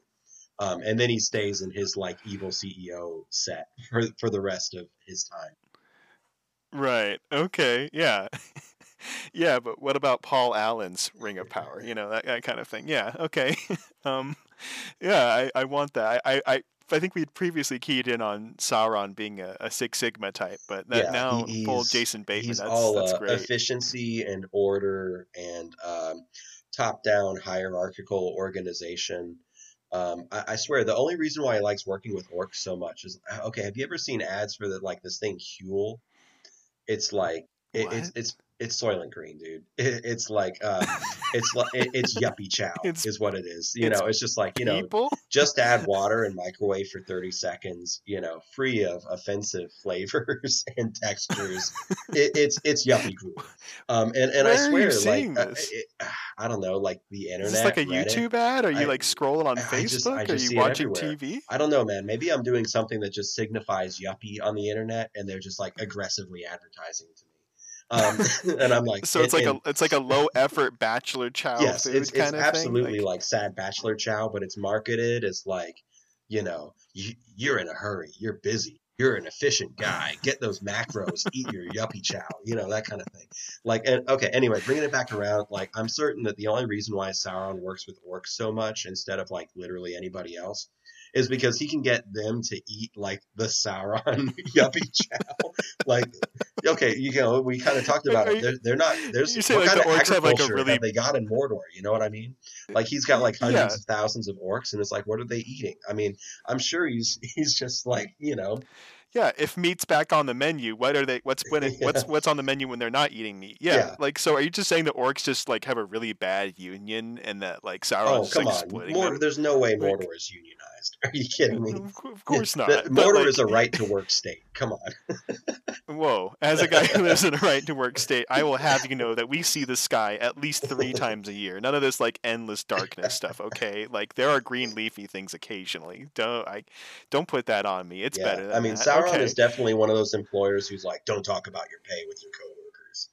Um, and then he stays in his like evil CEO set for for the rest of his time. Right. Okay. Yeah. yeah, but what about Paul Allen's Ring of Power? You know that, that kind of thing. Yeah. Okay. um, yeah, I, I want that. I, I, I think we'd previously keyed in on Sauron being a, a Six Sigma type, but that yeah, now full Jason Bateman. That's, all that's uh, efficiency and order and um, top-down hierarchical organization. Um, I, I, swear, the only reason why he likes working with orcs so much is okay. Have you ever seen ads for the like this thing Huel? It's like it, it's it's it's Soylent Green, dude. It, it's like uh, it's like it, it's yuppie chow it's, is what it is. You know, it's just like you know, people? just add water and microwave for thirty seconds. You know, free of offensive flavors and textures. it, it's it's yuppie gruel. Um, and and Where I swear, like uh, I don't know, like the internet. Is this like a Reddit, YouTube ad? Are you I, like scrolling on I, Facebook? I just, just Are you watching TV? I don't know, man. Maybe I'm doing something that just signifies yuppie on the internet, and they're just like aggressively advertising to me. Um, and I'm like, so it's and, like a it's like a low effort bachelor chow. Yes, it's, it's absolutely like... like... sad bachelor chow, but it's marketed as like, you know, you, you're in a hurry, you're busy, you're an efficient guy. Get those macros, eat your yuppie chow, you know that kind of thing. Like, and, okay, anyway, bringing it back around, like I'm certain that the only reason why Sauron works with orcs so much instead of like literally anybody else is because he can get them to eat like the Sauron yuppie chow. like, okay, you know, we kind of talked about it. They're, they're not. There's you say what like kind the of orcs have like a really they got in Mordor. You know what I mean? Like he's got like hundreds yeah. of thousands of orcs, and it's like, what are they eating? I mean, I'm sure he's he's just like you know yeah, if meat's back on the menu, what are they? What's when? It, yeah. What's what's on the menu when they're not eating meat? Yeah, yeah, like so. Are you just saying the orcs just like have a really bad union and that like Sauron's oh, come like, on. splitting Mordor, them? There's no way Mordor like, is unionized. Are you kidding me? Of course not. Mordor like, is a right to work state. Come on. whoa! As a guy who lives in a right to work state, I will have you know that we see the sky at least three times a year. None of this like endless darkness stuff. Okay, like there are green leafy things occasionally. Don't I? Don't put that on me. It's yeah. better. I mean, that. Sauron okay. is definitely one of those employers who's like, don't talk about your pay with your coworkers.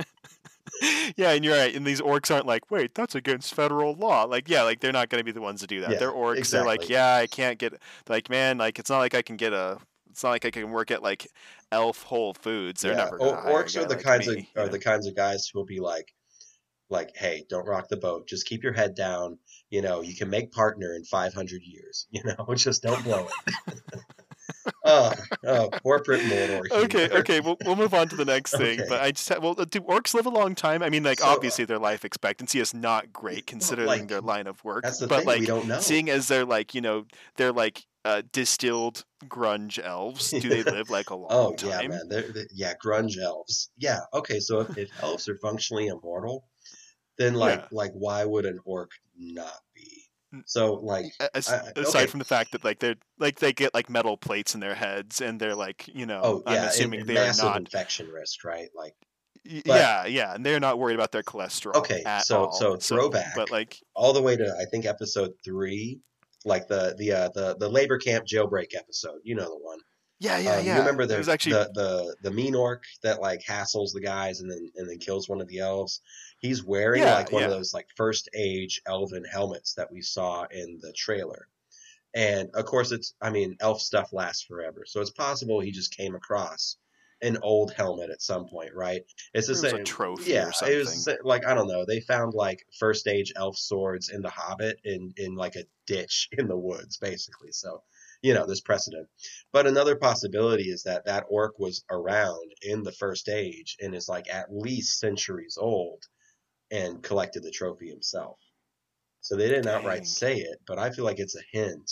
yeah, and you're right. And these orcs aren't like, wait, that's against federal law. Like, yeah, like they're not going to be the ones to do that. Yeah, they're orcs. Exactly. They're like, yeah, I can't get. Like, man, like it's not like I can get a. It's not like I can work at like Elf Whole Foods. They're yeah. never. O- orcs are the like kinds me, of are the kinds of guys who will be like, like, hey, don't rock the boat. Just keep your head down. You know, you can make partner in 500 years. You know, just don't blow it. oh, oh, corporate Mordor. okay, okay, we'll, we'll move on to the next thing. Okay. But I just ha- well, do orcs live a long time? I mean, like So, uh, obviously their life expectancy is not great considering like, their line of work. That's the but thing. like we don't know. seeing as they're like you know they're like uh, distilled grunge elves, do they live like a long Oh yeah, man. They're, they yeah, grunge elves. Yeah. Okay. So if, if elves are functionally immortal, then like Yeah. like why would an orc not be? Mm. So like as- I- aside okay. from the fact that like they're like they get like metal plates in their heads and they're like you know oh I'm yeah, and- assuming and they are massive not infection risk, right? Like but- yeah yeah and they're not worried about their cholesterol Okay, at so- all. so throwback. but like all the way to I think episode three, like the the uh, the the labor camp jailbreak episode. You know the one. yeah yeah Um, yeah You remember the, actually the the the mean orc that like hassles the guys and then and then kills one of the elves. He's wearing Yeah, like one of those like first age elven helmets that we saw in the trailer. And of course, it's I mean, elf stuff lasts forever, so it's possible he just came across an old helmet at some point, right? It's the It same trophy Yeah, it was something. the sa- like I don't know. They found like first age elf swords in the Hobbit in in like a ditch in the woods, basically. So you know, there's precedent. But another possibility is that that orc was around in the first age and is like at least centuries old and collected the trophy himself. So they didn't Dang. outright say it, but I feel like it's a hint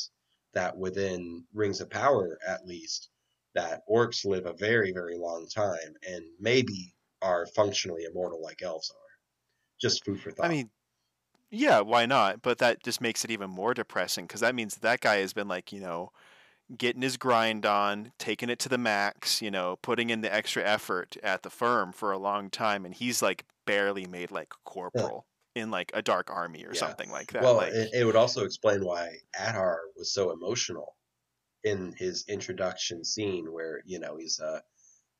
that within Rings of Power, at least, that orcs live a very, very long time and maybe are functionally immortal like elves are. Just food for thought. I mean, yeah, why not? But that just makes it even more depressing because that means that guy has been like, you know, getting his grind on, taking it to the max, you know, putting in the extra effort at the firm for a long time, and he's like barely made like corporal in like a dark army or Yeah. something like that. well, like, it, it would also explain why Adar was so emotional in his introduction scene where, you know, he's uh,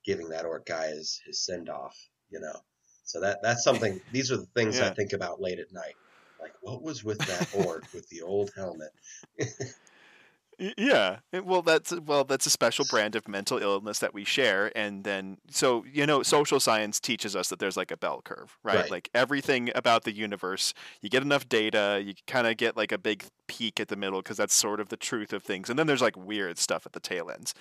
giving that orc guy his, his send off, you know. So that that's something, these are the things I think about late at night. Like, what was with that orc with the old helmet? Yeah, well, that's well, that's a special brand of mental illness that we share, and then so you know, social science teaches us that there's like a bell curve, right? Right. Like everything about the universe, you get enough data, you kind of get like a big peak at the middle because that's sort of the truth of things, and then there's like weird stuff at the tail ends.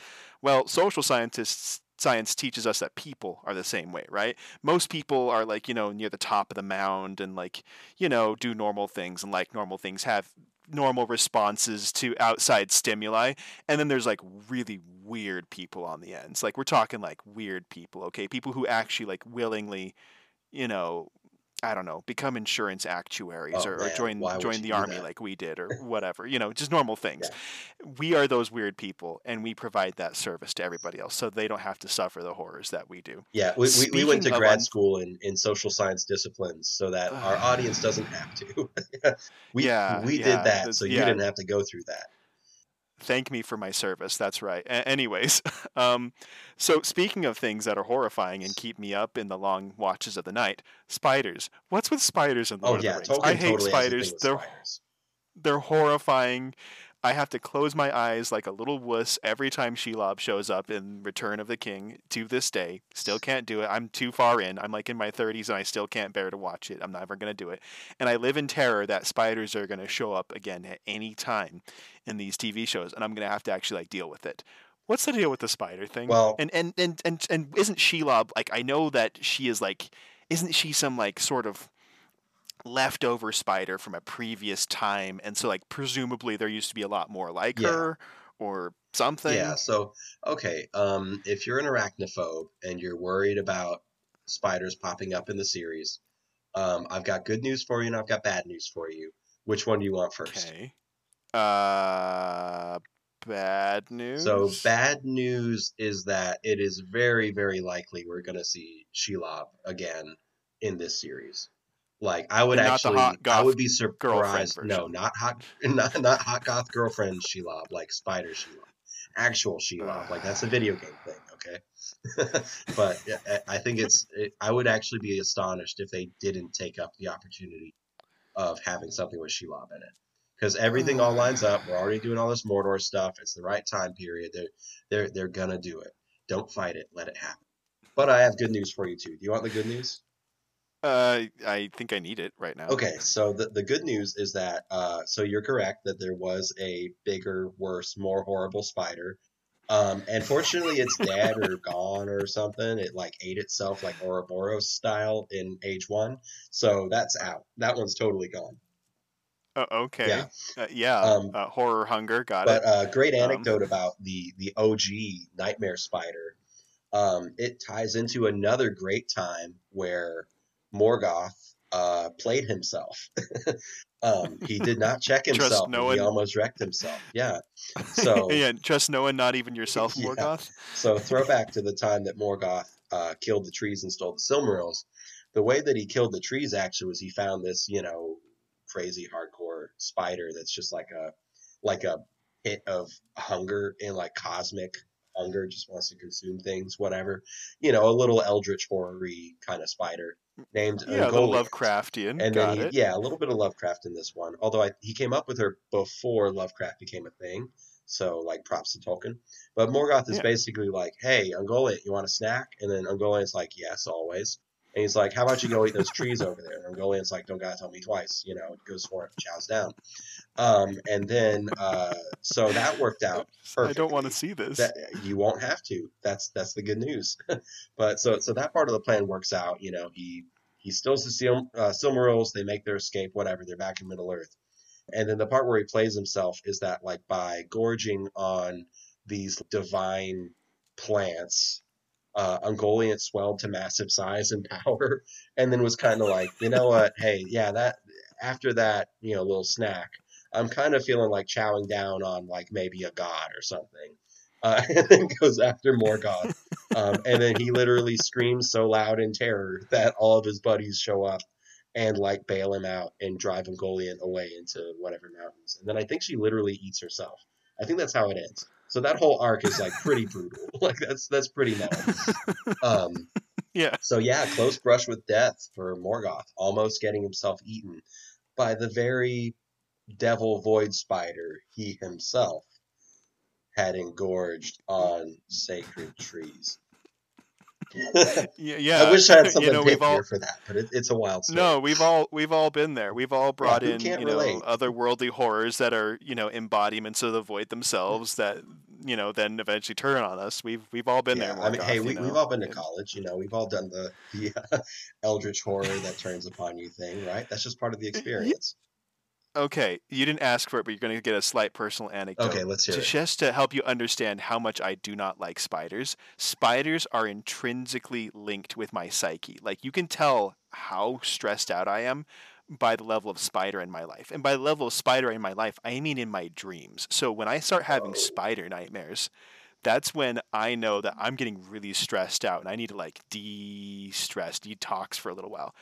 Well, social scientists science teaches us that people are the same way, right? Most people are like, you know, near the top of the mound and like, you know, do normal things and like normal things have normal responses to outside stimuli and then there's like really weird people on the ends. Like we're talking like weird people okay? People who actually like willingly you know i don't know become insurance actuaries Oh, or, or join join the army that? like we did or whatever you know just normal things we are those weird people and we provide that service to everybody else so they don't have to suffer the horrors that we do Yeah, we, we, we went to grad un- school in, in social science disciplines so that our audience doesn't have to. we Yeah, we yeah, did that, so you yeah. didn't have to go through that. Thank me for my service that's right A- anyways um, so speaking of things that are horrifying and keep me up in the long watches of the night spiders what's with spiders in Oh yeah, of the Rings? I hate totally spiders has a thing with they're spiders. they're horrifying i have to close my eyes like a little wuss every time shelob shows up in return of the king to this day. Still can't do it. I'm too far in. I'm like in my 30s and i still can't bear to watch it. I'm never going to do it. And i live in terror that spiders are going to show up again at any time in these tv shows and i'm going to have to actually like deal with it. What's the deal with the spider thing? Well- and and and and, and isn't shelob like i know that she is like isn't she some like sort of leftover spider from a previous time and so like presumably there used to be a lot more like Yeah. her or something Yeah, so okay, um, if you're an arachnophobe and you're worried about spiders popping up in the series, um, I've got good news for you and I've got bad news for you. Which one do you want first? okay uh bad news So bad news is that it is very, very likely we're going to see Shelob again in this series. Like I would And not the actually, I would be surprised. No, not hot, not not hot goth girlfriend Shelob, like Spider Shelob, actual Shelob. Like that's a video game thing, okay? but I I think it's. It, I would actually be astonished if they didn't take up the opportunity of having something with Shelob in it because everything all lines up. We're already doing all this Mordor stuff. It's the right time period. They're they're they're gonna do it. Don't fight it. Let it happen. But I have good news for you too. Do you want the good news? Uh i think i need it right now Okay, so the, the good news is that uh, so you're correct that there was a bigger, worse, more horrible spider Um, and fortunately, it's dead or gone or something. It like ate itself like Ouroboros style in age one, so that's out. That one's totally gone. Uh, okay. Yeah. Uh, yeah. Um, uh, horror hunger. Got But it. uh, great Um, anecdote about the the OG Nightmare Spider. Um, it ties into another great time where Morgoth uh, played himself. um, he did not check Trust himself. no one. he almost wrecked himself. Yeah. So yeah. Trust no one, not even yourself, Yeah. Morgoth. So throwback to the time that Morgoth uh, killed the trees and stole the Silmarils. The way that he killed the trees actually was he found this, you know, crazy hardcore spider that's just like a like a pit of hunger and like cosmic hunger, just wants to consume things, whatever. You know, a little eldritch horror-y kind of spider named Yeah. Lovecraftian. And Got then, he, yeah, a little bit of Lovecraft in this one. Although I, he came up with her before Lovecraft became a thing. So, like, props to Tolkien. But Morgoth is Yeah. basically like, hey, Ungoliant, you want a snack? And then Ungoliant's like, yes, always. And he's like, how about you go eat those trees over there? And Ungoliant's like, don't gotta tell me twice. You know, it goes for it, chows down. Um, and then, uh, so that worked out I don't want to see this. That you won't have to. That's that's the good news. but so so that part of the plan works out. You know, he he steals the Sil- uh, Silmarils. They make their escape. Whatever. They're back in Middle Earth. And then the part where he plays himself is that like by gorging on these divine plants, uh, Ungoliant swelled to massive size and power, and then was kind of like, you know what? Hey, yeah, that after that, you know, little snack, I'm kind of feeling like chowing down on like maybe a god or something. Uh, and then goes after Morgoth. Um, and then he literally screams so loud in terror that all of his buddies show up and like bail him out and drive Ungoliant away into whatever mountains. And then I think she literally eats herself. I think that's how it ends. So that whole arc is like pretty brutal. Like that's that's pretty metal. Um, Yeah. so yeah, close brush with death for Morgoth, almost getting himself eaten by the very devil void spider he himself had engorged on sacred trees. Yeah. yeah. I wish I had something you know, we've all for that, but it, it's a wild story. no, we've all we've all been there. We've all brought who in you know relate? otherworldly horrors that are you know embodiments of the void themselves that you know then eventually turn on us. We've we've all been yeah, there. I mean, Morgoth, hey, we, know? we've all been to college, you know, we've all done the, the uh, eldritch horror that turns upon you thing, right? That's just part of the experience. Okay, you didn't ask for it, but you're going to get a slight personal anecdote. Okay, let's hear to it. just to help you understand how much I do not like spiders. Spiders are intrinsically linked with my psyche. Like you can tell how stressed out I am by the level of spider in my life. And by the level of spider in my life, I mean in my dreams. So when I start having Oh. spider nightmares, that's when I know that I'm getting really stressed out and I need to like de-stress, detox for a little while.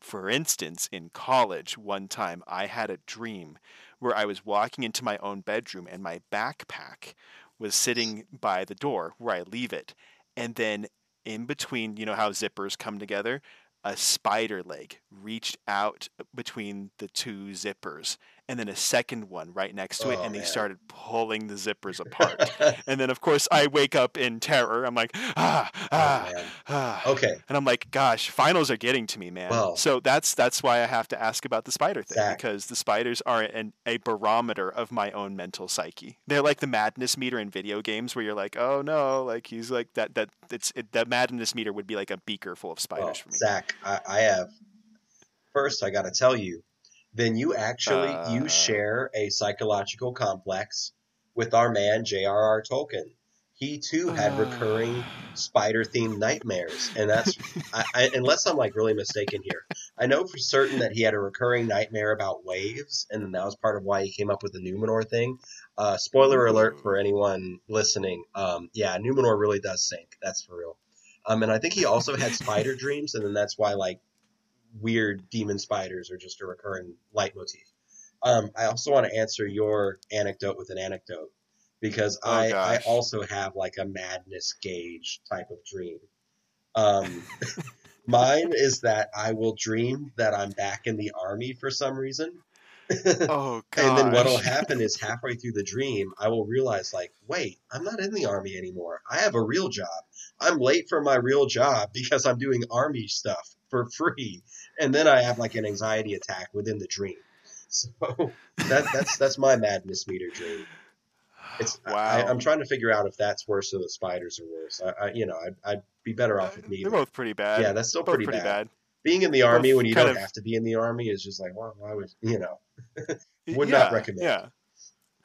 For instance, in college, one time I had a dream where I was walking into my own bedroom and my backpack was sitting by the door where I leave it. And then in between, you know how zippers come together? A spider leg reached out between the two zippers, and then a second one right next to it, Oh, and they man. started pulling the zippers apart. and then, of course, I wake up in terror. I'm like, ah, ah, oh, ah. Okay, And I'm like, gosh, finals are getting to me, man. Well- so that's that's why I have to ask about the spider thing because the spiders are an, a barometer of my own mental psyche. They're like the madness meter in video games, where you're like, oh no, like he's like that. That it's it, that madness meter would be like a beaker full of spiders well, for me. Zach, I, I have. First, I got to tell you, then you actually Uh. you share a psychological complex with our man J.R.R. Tolkien. He too had Uh. recurring spider-themed nightmares, and that's I, I, unless I'm like really mistaken here. I know for certain that he had a recurring nightmare about waves, and that was part of why he came up with the Numenor thing. Uh, spoiler alert for anyone listening. Um, yeah, Numenor really does sink. That's for real. Um, and I think he also had spider dreams, and then that's why like weird demon spiders are just a recurring leitmotif. Um, I also want to answer your anecdote with an anecdote because Oh, I, I also have like a madness gauge type of dream. Um, mine is that I will dream that I'm back in the army for some reason. oh. And then what'll happen is halfway through the dream, I will realize, like, wait, I'm not in the army anymore. I have a real job. I'm late for my real job because I'm doing army stuff for free. And then I have like an anxiety attack within the dream. So that, that's that's my madness meter dream. It's Wow. I, I'm trying to figure out if that's worse or the spiders are worse. I, I you know, I'd, I'd be better off with me. They're both pretty bad. Yeah, that's still pretty, pretty bad. bad. Being in the army when you don't of- have to be in the army is just like, well, why would you know? Would yeah, not recommend. Yeah.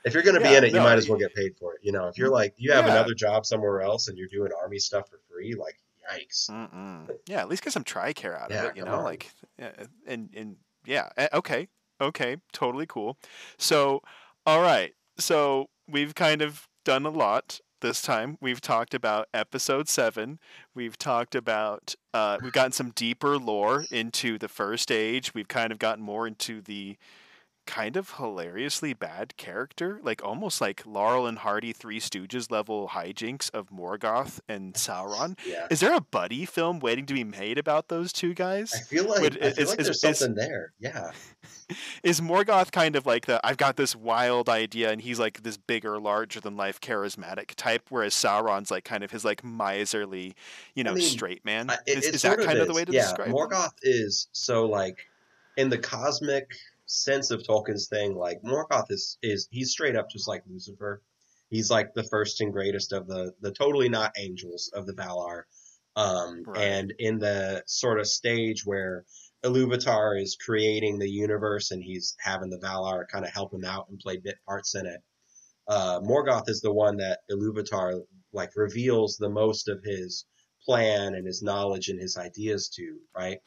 If you're going to be in it, you might as well get paid for it. You know, if you're mm, like you have Yeah. another job somewhere else and you're doing army stuff for free, like yikes. Mm-mm. Yeah, at least get some Tricare out Yeah, of it, you know, on. like, and and yeah, eh, okay, okay, totally cool. So, all right, so we've kind of done a lot this time. We've talked about episode seven. We've talked about uh, we've gotten some deeper lore into the first age. We've kind of gotten more into the kind of hilariously bad character, like almost like Laurel and Hardy Three Stooges level hijinks of Morgoth and Sauron. Yeah. Is there a buddy film waiting to be made about those two guys? I feel like Would- I feel is- like is- there's is- something there. Yeah. Is Morgoth kind of like the I've got this wild idea and he's like this bigger, larger than life charismatic type, whereas Sauron's like kind of his like miserly, you know, mean, straight man? I- it, is that kind of the way to yeah, describe him? Morgoth is so like in the cosmic sense of Tolkien's thing, like Morgoth is is he's straight up just like Lucifer. He's like the first and greatest of the the totally not angels of the Valar. Um, Right. and in the sort of stage where Ilúvatar is creating the universe and he's having the Valar kind of help him out and play bit parts in it. Uh, Morgoth is the one that Ilúvatar like reveals the most of his plan and his knowledge and his ideas to, right?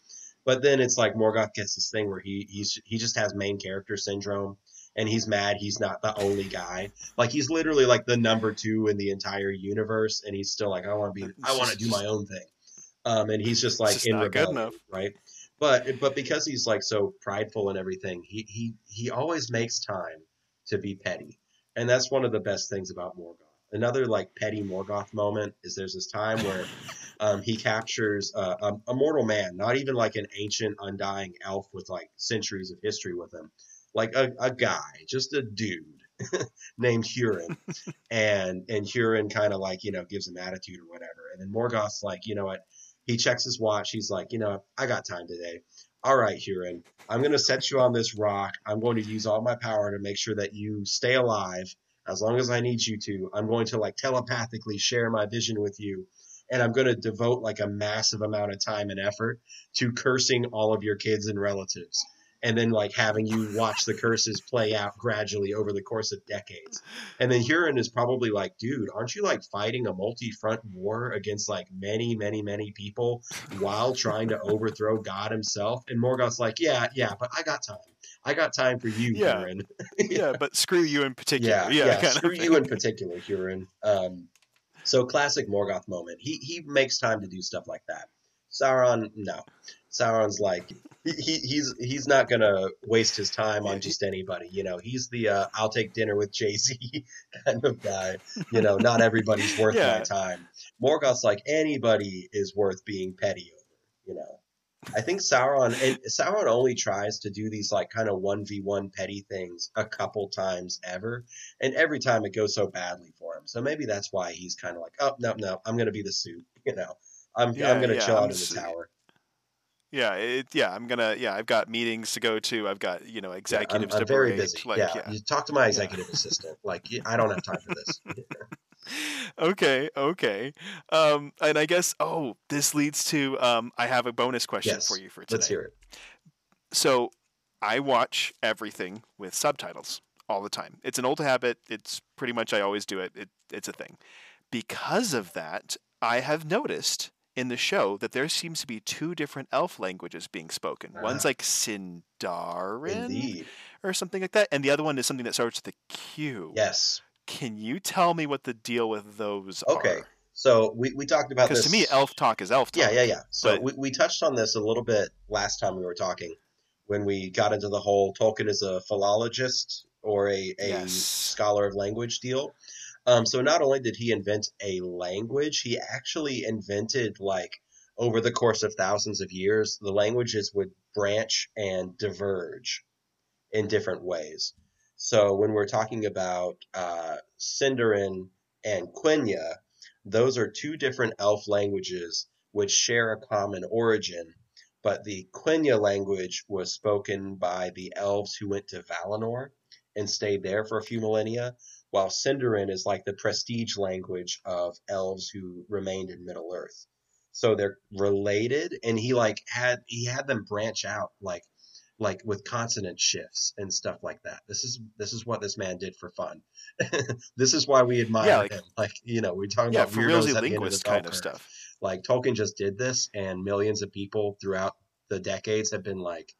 But then it's like Morgoth gets this thing where he he's he just has main character syndrome and he's mad he's not the only guy. Like he's literally like the number two in the entire universe and he's still like I want to be I want to do my own thing. Um, and he's just like just in not good rebellion, enough. right? But but because he's like so prideful and everything, he he he always makes time to be petty, and that's one of the best things about Morgoth. Another like petty Morgoth moment is there's this time where um, he captures uh, a, a mortal man, not even like an ancient undying elf with like centuries of history with him, like a, a guy, just a dude named Húrin, and and Húrin kind of like you know gives him attitude or whatever, and then Morgoth's like you know what, he checks his watch, he's like you know I got time today. All right, Húrin, I'm going to set you on this rock. I'm going to use all my power to make sure that you stay alive as long as I need you to. I'm going to like telepathically share my vision with you. And I'm going to devote like a massive amount of time and effort to cursing all of your kids and relatives. And then like having you watch the curses play out gradually over the course of decades. And then Húrin is probably like, dude, aren't you like fighting a multi front war against like many, many, many people while trying to overthrow God himself? And Morgoth's like, yeah, yeah, but I got time. I got time for you, Yeah. Húrin. yeah, but screw you in particular. Yeah, Yeah, yeah. screw you in particular, Húrin. Um, so classic Morgoth moment. He he makes time to do stuff like that. Sauron, no. Sauron's like he, he he's he's not gonna waste his time on just anybody. You know, he's the uh, I'll take dinner with Jay Z kind of guy. You know, not everybody's worth Yeah. my time. Morgoth's like anybody is worth being petty over. You know. I think Sauron and Sauron only tries to do these like kind of one v one petty things a couple times ever, and every time it goes so badly for him. So maybe that's why he's kind of like, oh no no, I'm gonna be the suit. You know, I'm Yeah, I'm gonna yeah, chill I'm out in the tower. Yeah, it, yeah, I'm gonna. Yeah, I've got meetings to go to. I've got you know Yeah, I'm, executives I'm to very berate. busy. Like, yeah. yeah. you talk to my executive assistant. Like I don't have time for this. okay, okay. Um, and I guess oh, this leads to um, I have a bonus question Yes, for you for today. Let's hear it. So, I watch everything with subtitles all the time. It's an old habit. It's pretty much I always do it. it it's a thing. Because of that, I have noticed in the show that there seems to be two different elf languages being spoken. One's Ah. like Sindarin Indeed. or something like that, and the other one is something that starts with a Q. Yes. Can you tell me what the deal with those Okay. are? So we, we talked about this. Because to me, elf talk is elf talk. Yeah, yeah, yeah. So but- we, we touched on this a little bit last time we were talking when we got into the whole Tolkien is a philologist or a, a Yes. scholar of language deal. Um, so not only did he invent a language, he actually invented like over the course of thousands of years, the languages would branch and diverge in different ways. So when we're talking about uh, Sindarin and Quenya, those are two different elf languages which share a common origin, but the Quenya language was spoken by the elves who went to Valinor, and stayed there for a few millennia, while Sindarin is like the prestige language of elves who remained in Middle Earth. So they're related, and he like had he had them branch out like like with consonant shifts and stuff like that. This is this is what this man did for fun. this is why we admire Yeah, like- him. Like you know, we're talking Yeah, about weirdos at the end of the kind of stuff. Like Tolkien just did this, and millions of people throughout the decades have been like,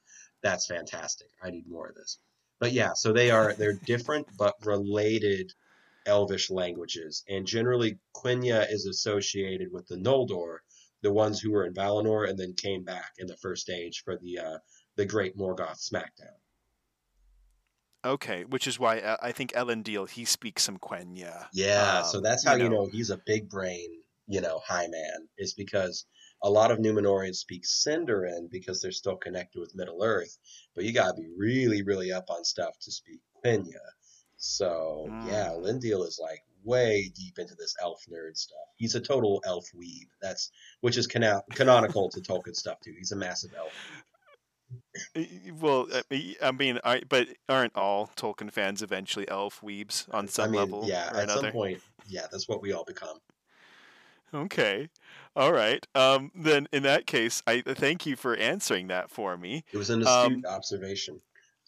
"That's fantastic. I need more of this." But yeah, so they are they're different but related Elvish languages, and generally Quenya is associated with the Noldor, the ones who were in Valinor and then came back in the first age for the uh, the Great Morgoth Smackdown. Okay, which is why uh, I think Elendil he speaks some Quenya. Yeah, so Um, that's how you know he's a big brain, you know, high man, is because a lot of Numenorians speak Sindarin because they're still connected with Middle Earth, but you gotta be really, really up on stuff to speak Quenya. So yeah, Mm. Elendil is like way deep into this elf nerd stuff. He's a total elf weeb. That's which is cano- canonical to Tolkien stuff too. He's a massive elf. Well, I mean- I but aren't all Tolkien fans eventually elf weebs on some I mean, level yeah, at another? some point, yeah, that's what we all become. Okay, all right. Um, then in that case, I thank you for answering that for me. It was an Um, astute observation.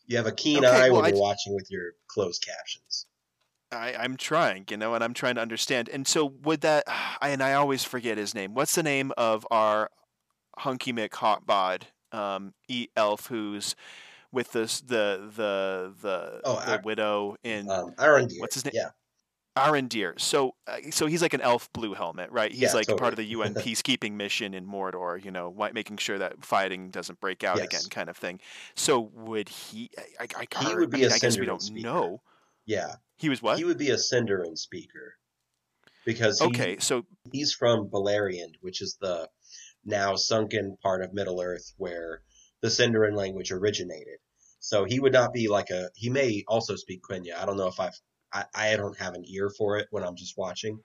You have a keen okay, eye well, when you're j- watching with your closed captions. I, I'm trying, you know, and I'm trying to understand. And so, would that? I, and I always forget his name. What's the name of our hunky Mick hotbod um, e elf who's with this the the the Oh, the I- widow in Um, what's his name? Yeah, Arondir. So, uh, so he's like an elf blue helmet, right? He's Yeah, like a part of the. UN peacekeeping mission in Mordor. You know, making sure that fighting doesn't break out again, kind of thing. So, would he? I, I, I, He would I be mean, a I guess we don't know. yeah. He was what? He would be a Sindarin speaker because he, okay, so he's from Beleriand, which is the now sunken part of Middle Earth where the Sindarin language originated. So he would not be like a. He may also speak Quenya. I don't know if I've. I, I don't have an ear for it when I'm just watching,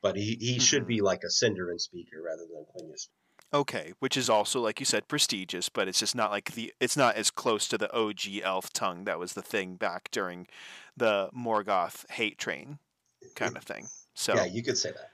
but he, he should Mhm. be like a Sindarin speaker rather than Quenya speaker. Okay, which is also like you said prestigious, but it's just not like the it's not as close to the OG elf tongue that was the thing back during the Morgoth hate train kind of thing. So Yeah, you could say that.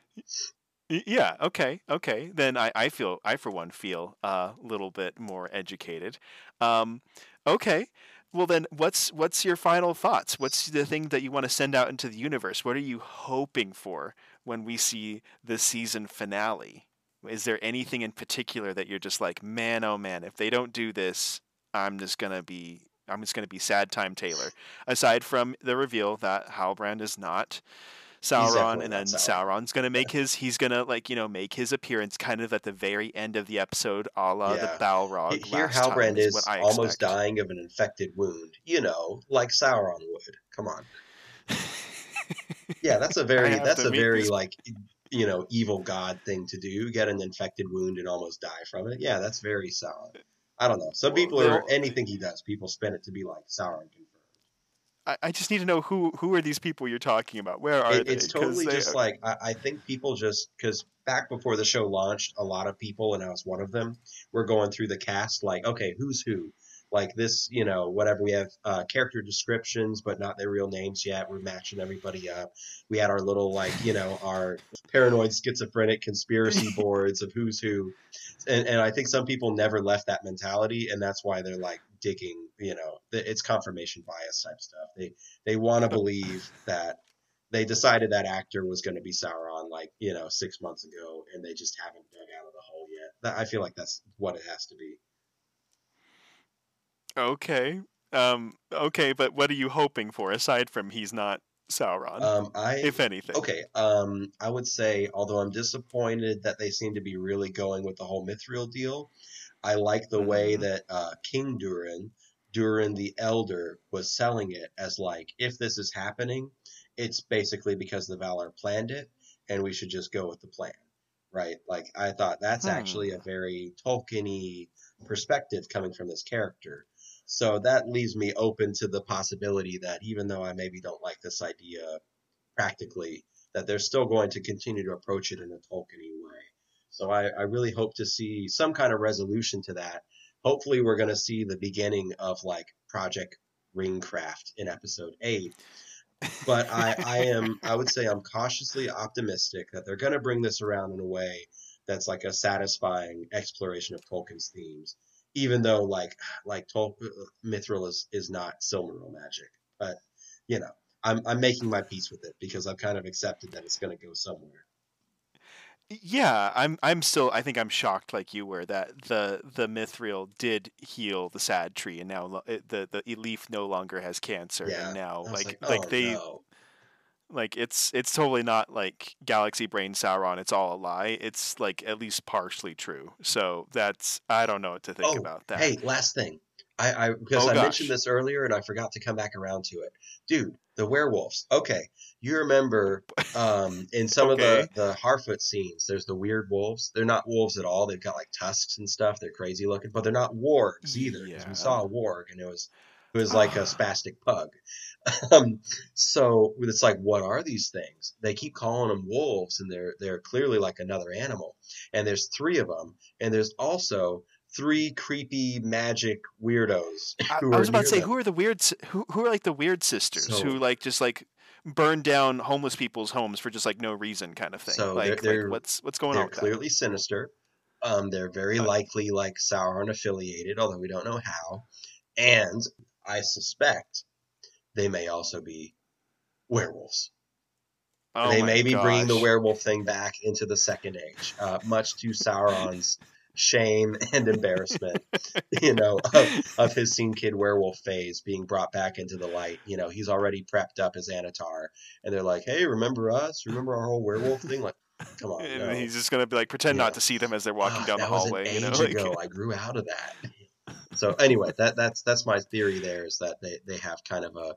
Yeah, okay, okay. Then I, I feel I for one feel a little bit more educated. Um, okay. Well then what's what's your final thoughts? What's the thing that you want to send out into the universe? What are you hoping for when we see the season finale? Is there anything in particular that you're just like, man, oh man, if they don't do this, I'm just gonna be, I'm just gonna be sad time Taylor. Aside from the reveal that Halbrand is not Sauron, and then Sauron. Sauron's gonna make his, he's gonna like, you know, make his appearance kind of at the very end of the episode, a la Yeah. the Balrog. He- Here, Halbrand is what I almost dying of an infected wound. You know, like Sauron would. Come on. Yeah, that's a very that's a very like you know evil god thing to do. Get an infected wound and almost die from it. Yeah, that's very Sauron. I don't know. Some Well, people they're anything he does. People spin it to be like Sauron confirmed. I, I just need to know who who are these people you're talking about? Where are It, they? It's totally they just like I, I think people just because back before the show launched, a lot of people, and I was one of them, were going through the cast like, okay, who's who? Like this, you know, whatever. We have uh, character descriptions, but not their real names yet. We're matching everybody up. We had our little like, you know, our paranoid schizophrenic conspiracy boards of who's who, and and I think some people never left that mentality, and that's why they're like digging. You know, it's confirmation bias type stuff. They they want to believe that they decided that actor was going to be Sauron like you know six months ago, and they just haven't dug out of the hole yet. That, I feel like that's what it has to be. Okay. Um. Okay, but what are you hoping for aside from he's not Sauron, Um, I if anything? okay. Um, I would say although I'm disappointed that they seem to be really going with the whole Mithril deal, I like the way Mhm. that uh, King Durin, Durin the Elder, was selling it as like if this is happening, it's basically because the Valar planned it, and we should just go with the plan, right? Like I thought that's Hmm. actually a very Tolkien-y perspective coming from this character. So that leaves me open to the possibility that even though I maybe don't like this idea practically, that they're still going to continue to approach it in a Tolkien way. So I, I really hope to see some kind of resolution to that. Hopefully, we're going to see the beginning of like Project ringcraft in episode eight. But I, I am I would say I'm cautiously optimistic that they're gonna bring this around in a way that's like a satisfying exploration of Tolkien's themes. Even though like like Tol- uh, Mithril is, is not Silmaril magic. But you know, I'm I'm making my peace with it because I've kind of accepted that it's gonna go somewhere. Yeah, I'm I'm still I think I'm shocked like you were that the the mithril did heal the sad tree and now eh, the the leaf no longer has cancer Yeah, and now like like, like oh, they no. like it's it's totally not like galaxy brain sauron it's all a lie it's like at least partially true so that's i don't know what to think Oh, about that Hey, last thing. I, I because Oh, I gosh. mentioned this earlier and I forgot to come back around to it. Dude, the werewolves. Okay. You remember um in some Okay. of the the Harfoot scenes, there's the weird wolves. They're not wolves at all. They've got like tusks and stuff. They're crazy looking, but they're not wargs either. Because Yeah. we saw a warg and it was it was like a spastic pug. Um, so it's like, what are these things? They keep calling them wolves, and they're they're clearly like another animal. And there's three of them, and there's also three creepy magic weirdos. I, I was about to say them. who are the weird who who are like the weird sisters So- who like just like burn down homeless people's homes for just like no reason kind of thing So like, they're- they're- what's what's going They're on with clearly sinister. Um, they're very Uh, likely like Sauron affiliated, although we don't know how. And I suspect they may also be werewolves. oh they may be bringing the werewolf thing back into the second age, uh, much to Sauron's shame and embarrassment, you know, of, of his scene kid werewolf phase being brought back into the light. You know, he's already prepped up as Annatar, and they're like, "Hey, remember us? Remember our whole werewolf thing?" Like, come on, and no. he's just gonna be like pretend Yeah. not to see them as they're walking Ah, down the hallway you know age like. I grew out of that. So anyway, that that's that's my theory. There is that they they have kind of a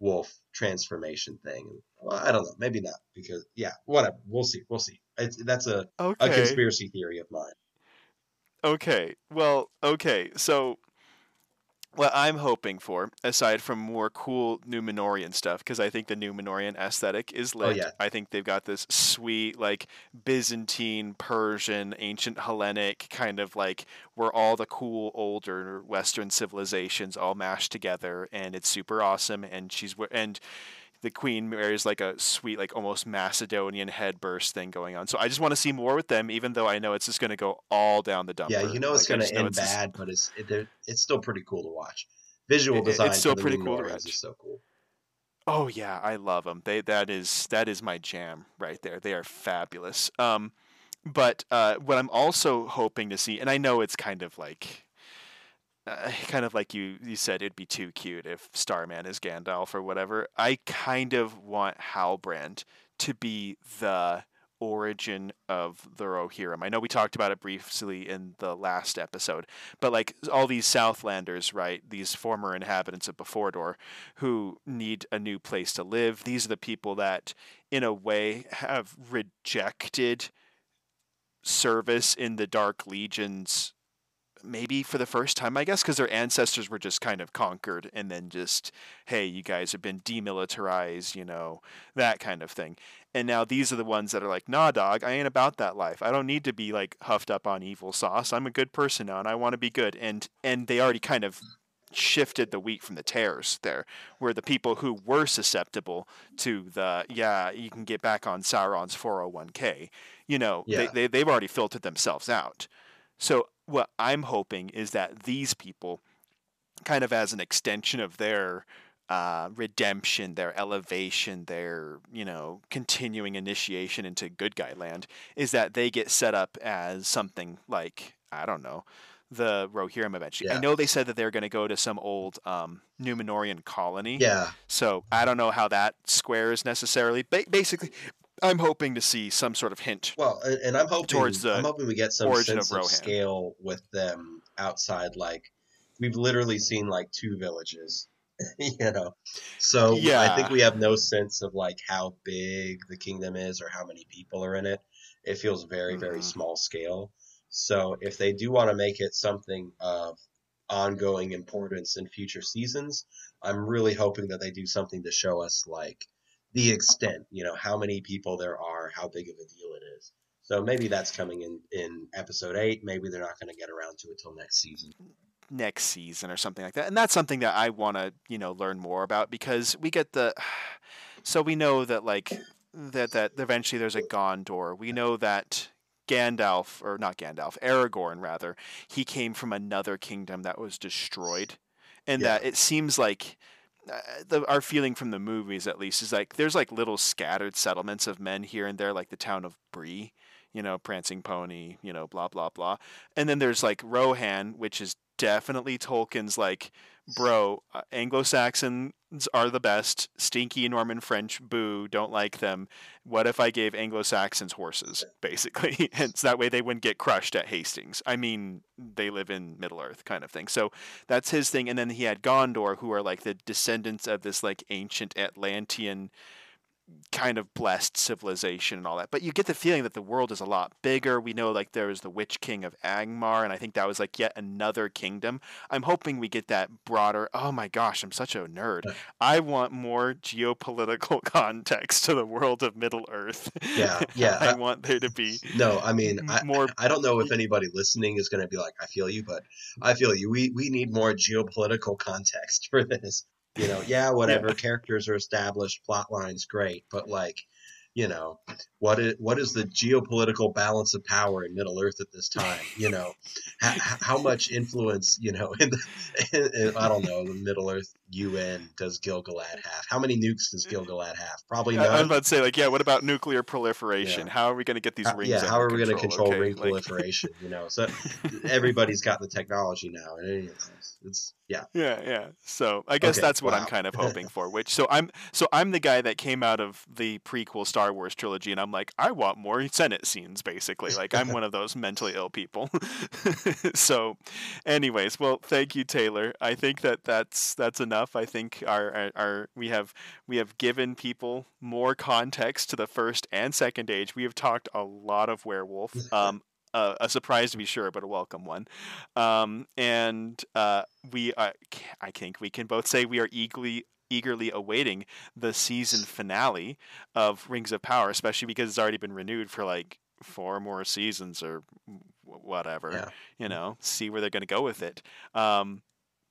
wolf transformation thing. Well, I don't know, maybe not because yeah, whatever. We'll see. We'll see. It's, that's a a conspiracy theory of mine. Okay. Well, okay. So what I'm hoping for, aside from more cool Númenórean stuff, because I think the Númenórean aesthetic is oh, lit. Oh, yeah. I think they've got this sweet, like Byzantine, Persian, ancient Hellenic kind of like where all the cool older Western civilizations all mashed together, and it's super awesome. And she's and the queen wears like a sweet, like almost Macedonian headburst thing going on. So I just want to see more with them, even though I know it's just going to go all down the dump. Yeah, you know it's Like, going to end it's just- bad, but it's it, it's still pretty cool to watch. Visual It- it- it's design still pretty cool to watch. is so cool. Oh yeah, I love them. They that is that is my jam right there. They are fabulous. Um, but uh, what I'm also hoping to see, and I know it's kind of like, uh, kind of like you you said, it'd be too cute if Starman is Gandalf or whatever. I kind of want Halbrand to be the origin of the Rohirrim. I know we talked about it briefly in the last episode, but like all these Southlanders, right? These former inhabitants of Befordor who need a new place to live. These are the people that, in a way, have rejected service in the Dark Legions. Maybe for the first time, I guess, because their ancestors were just kind of conquered and then just, hey, you guys have been demilitarized, you know, that kind of thing. And now these are the ones that are like, nah, dog, I ain't about that life. I don't need to be like huffed up on evil sauce. I'm a good person now and I want to be good. And and they already kind of shifted the wheat from the tares there, where the people who were susceptible to the yeah, you can get back on Sauron's 401k, you know, Yeah. they, they they've already filtered themselves out. So what I'm hoping is that these people, kind of as an extension of their uh, redemption, their elevation, their you know continuing initiation into good guy land, is that they get set up as something like I don't know the Rohirrim eventually. I Yeah. know they said that they're going to go to some old um, Númenórean colony. Yeah, So I don't know how that squares necessarily. Ba- basically, I'm hoping to see some sort of hint. well, and, and I'm hoping Towards the I'm hoping we get some sense of of, scale with them outside. Like we've literally seen like two villages, you know. So yeah. I think we have no sense of like how big the kingdom is or how many people are in it. It feels very very Mhm. small scale. So if they do want to make it something of ongoing importance in future seasons, I'm really hoping that they do something to show us like the extent, you know, how many people there are, how big of a deal it is. So maybe that's coming in in episode eight. Maybe they're not going to get around to it till next season. next season or something like that. And that's something that I want to, you know, learn more about because we get the so we know that like that that eventually there's a Gondor. We know that Gandalf or not Gandalf, Aragorn rather, he came from another kingdom that was destroyed. And Yeah. that it seems like uh, the, our feeling from the movies at least is like there's like little scattered settlements of men here and there like the town of Bree you know prancing pony you know blah blah blah. And then there's like rohan which is definitely tolkien's like bro uh, anglo-saxons are the best. Stinky norman french boo don't like them. What if i gave anglo-saxons horses? Basically and so that way they wouldn't get crushed at hastings. I mean they live in middle earth kind of thing. So that's his thing. And then he had gondor who are like the descendants of this like ancient atlantean kind of blessed civilization and all that. But you get the feeling that the world is a lot bigger. We know like there was the Witch King of Angmar, and I think that was like yet another kingdom. I'm hoping we get that broader. Oh my gosh, I'm such a nerd. I want more geopolitical context to the world of Middle Earth. Yeah, yeah. I want there to be No, I mean, I, more. I don't know if anybody listening is going to be like, I feel you, but I feel you. We we need more geopolitical context for this. You know, yeah, whatever. Characters are established, plot lines great, but like, you know, what is what is the geopolitical balance of power in Middle Earth at this time? You know, how, how much influence, you know, in, the, in, in I don't know, the Middle Earth UN does Gil-galad have? How many nukes does Gil-galad have? Probably I I, am about to say, like, yeah. What about nuclear proliferation? Yeah. How are we going to get these rings? yeah, how are we going to control okay? ring Like- proliferation? You know, so everybody's got the technology now, and it's, it's yeah, Yeah, yeah. So I guess Okay, that's what I'm kind of hoping for. Which so I'm so I'm the guy that came out of the prequel Star Wars trilogy, and I'm like, I want more Senate scenes, basically. Like I'm one of those mentally ill people. so, anyways, well, thank you, Taylor. I think that that's that's enough. I think our, our our we have we have given people more context to the first and second age. We have talked a lot of werewolf. Um, uh, a surprise to be sure, but a welcome one. Um, and uh, we, uh, I think we can both say we are eagerly eagerly awaiting the season finale of Rings of Power, especially because it's already been renewed for like four more seasons or whatever. yeah. You know, see where they're going to go with it. Um,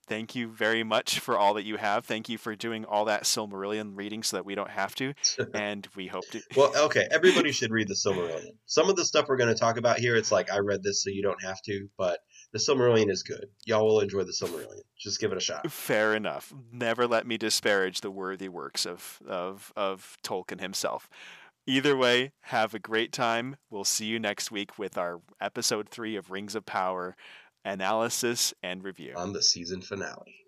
thank you very much for all that you have. Thank you for doing all that Silmarillion reading so that we don't have to. And we hope to. Well, okay, everybody should read the Silmarillion. Some of the stuff we're going to talk about here, it's like I read this so you don't have to, but the Silmarillion is good. Y'all will enjoy the Silmarillion. Just give it a shot. Fair enough. Never let me disparage the worthy works of, of, of Tolkien himself. Either way, have a great time. We'll see you next week with our episode three of Rings of Power analysis and review. On the season finale.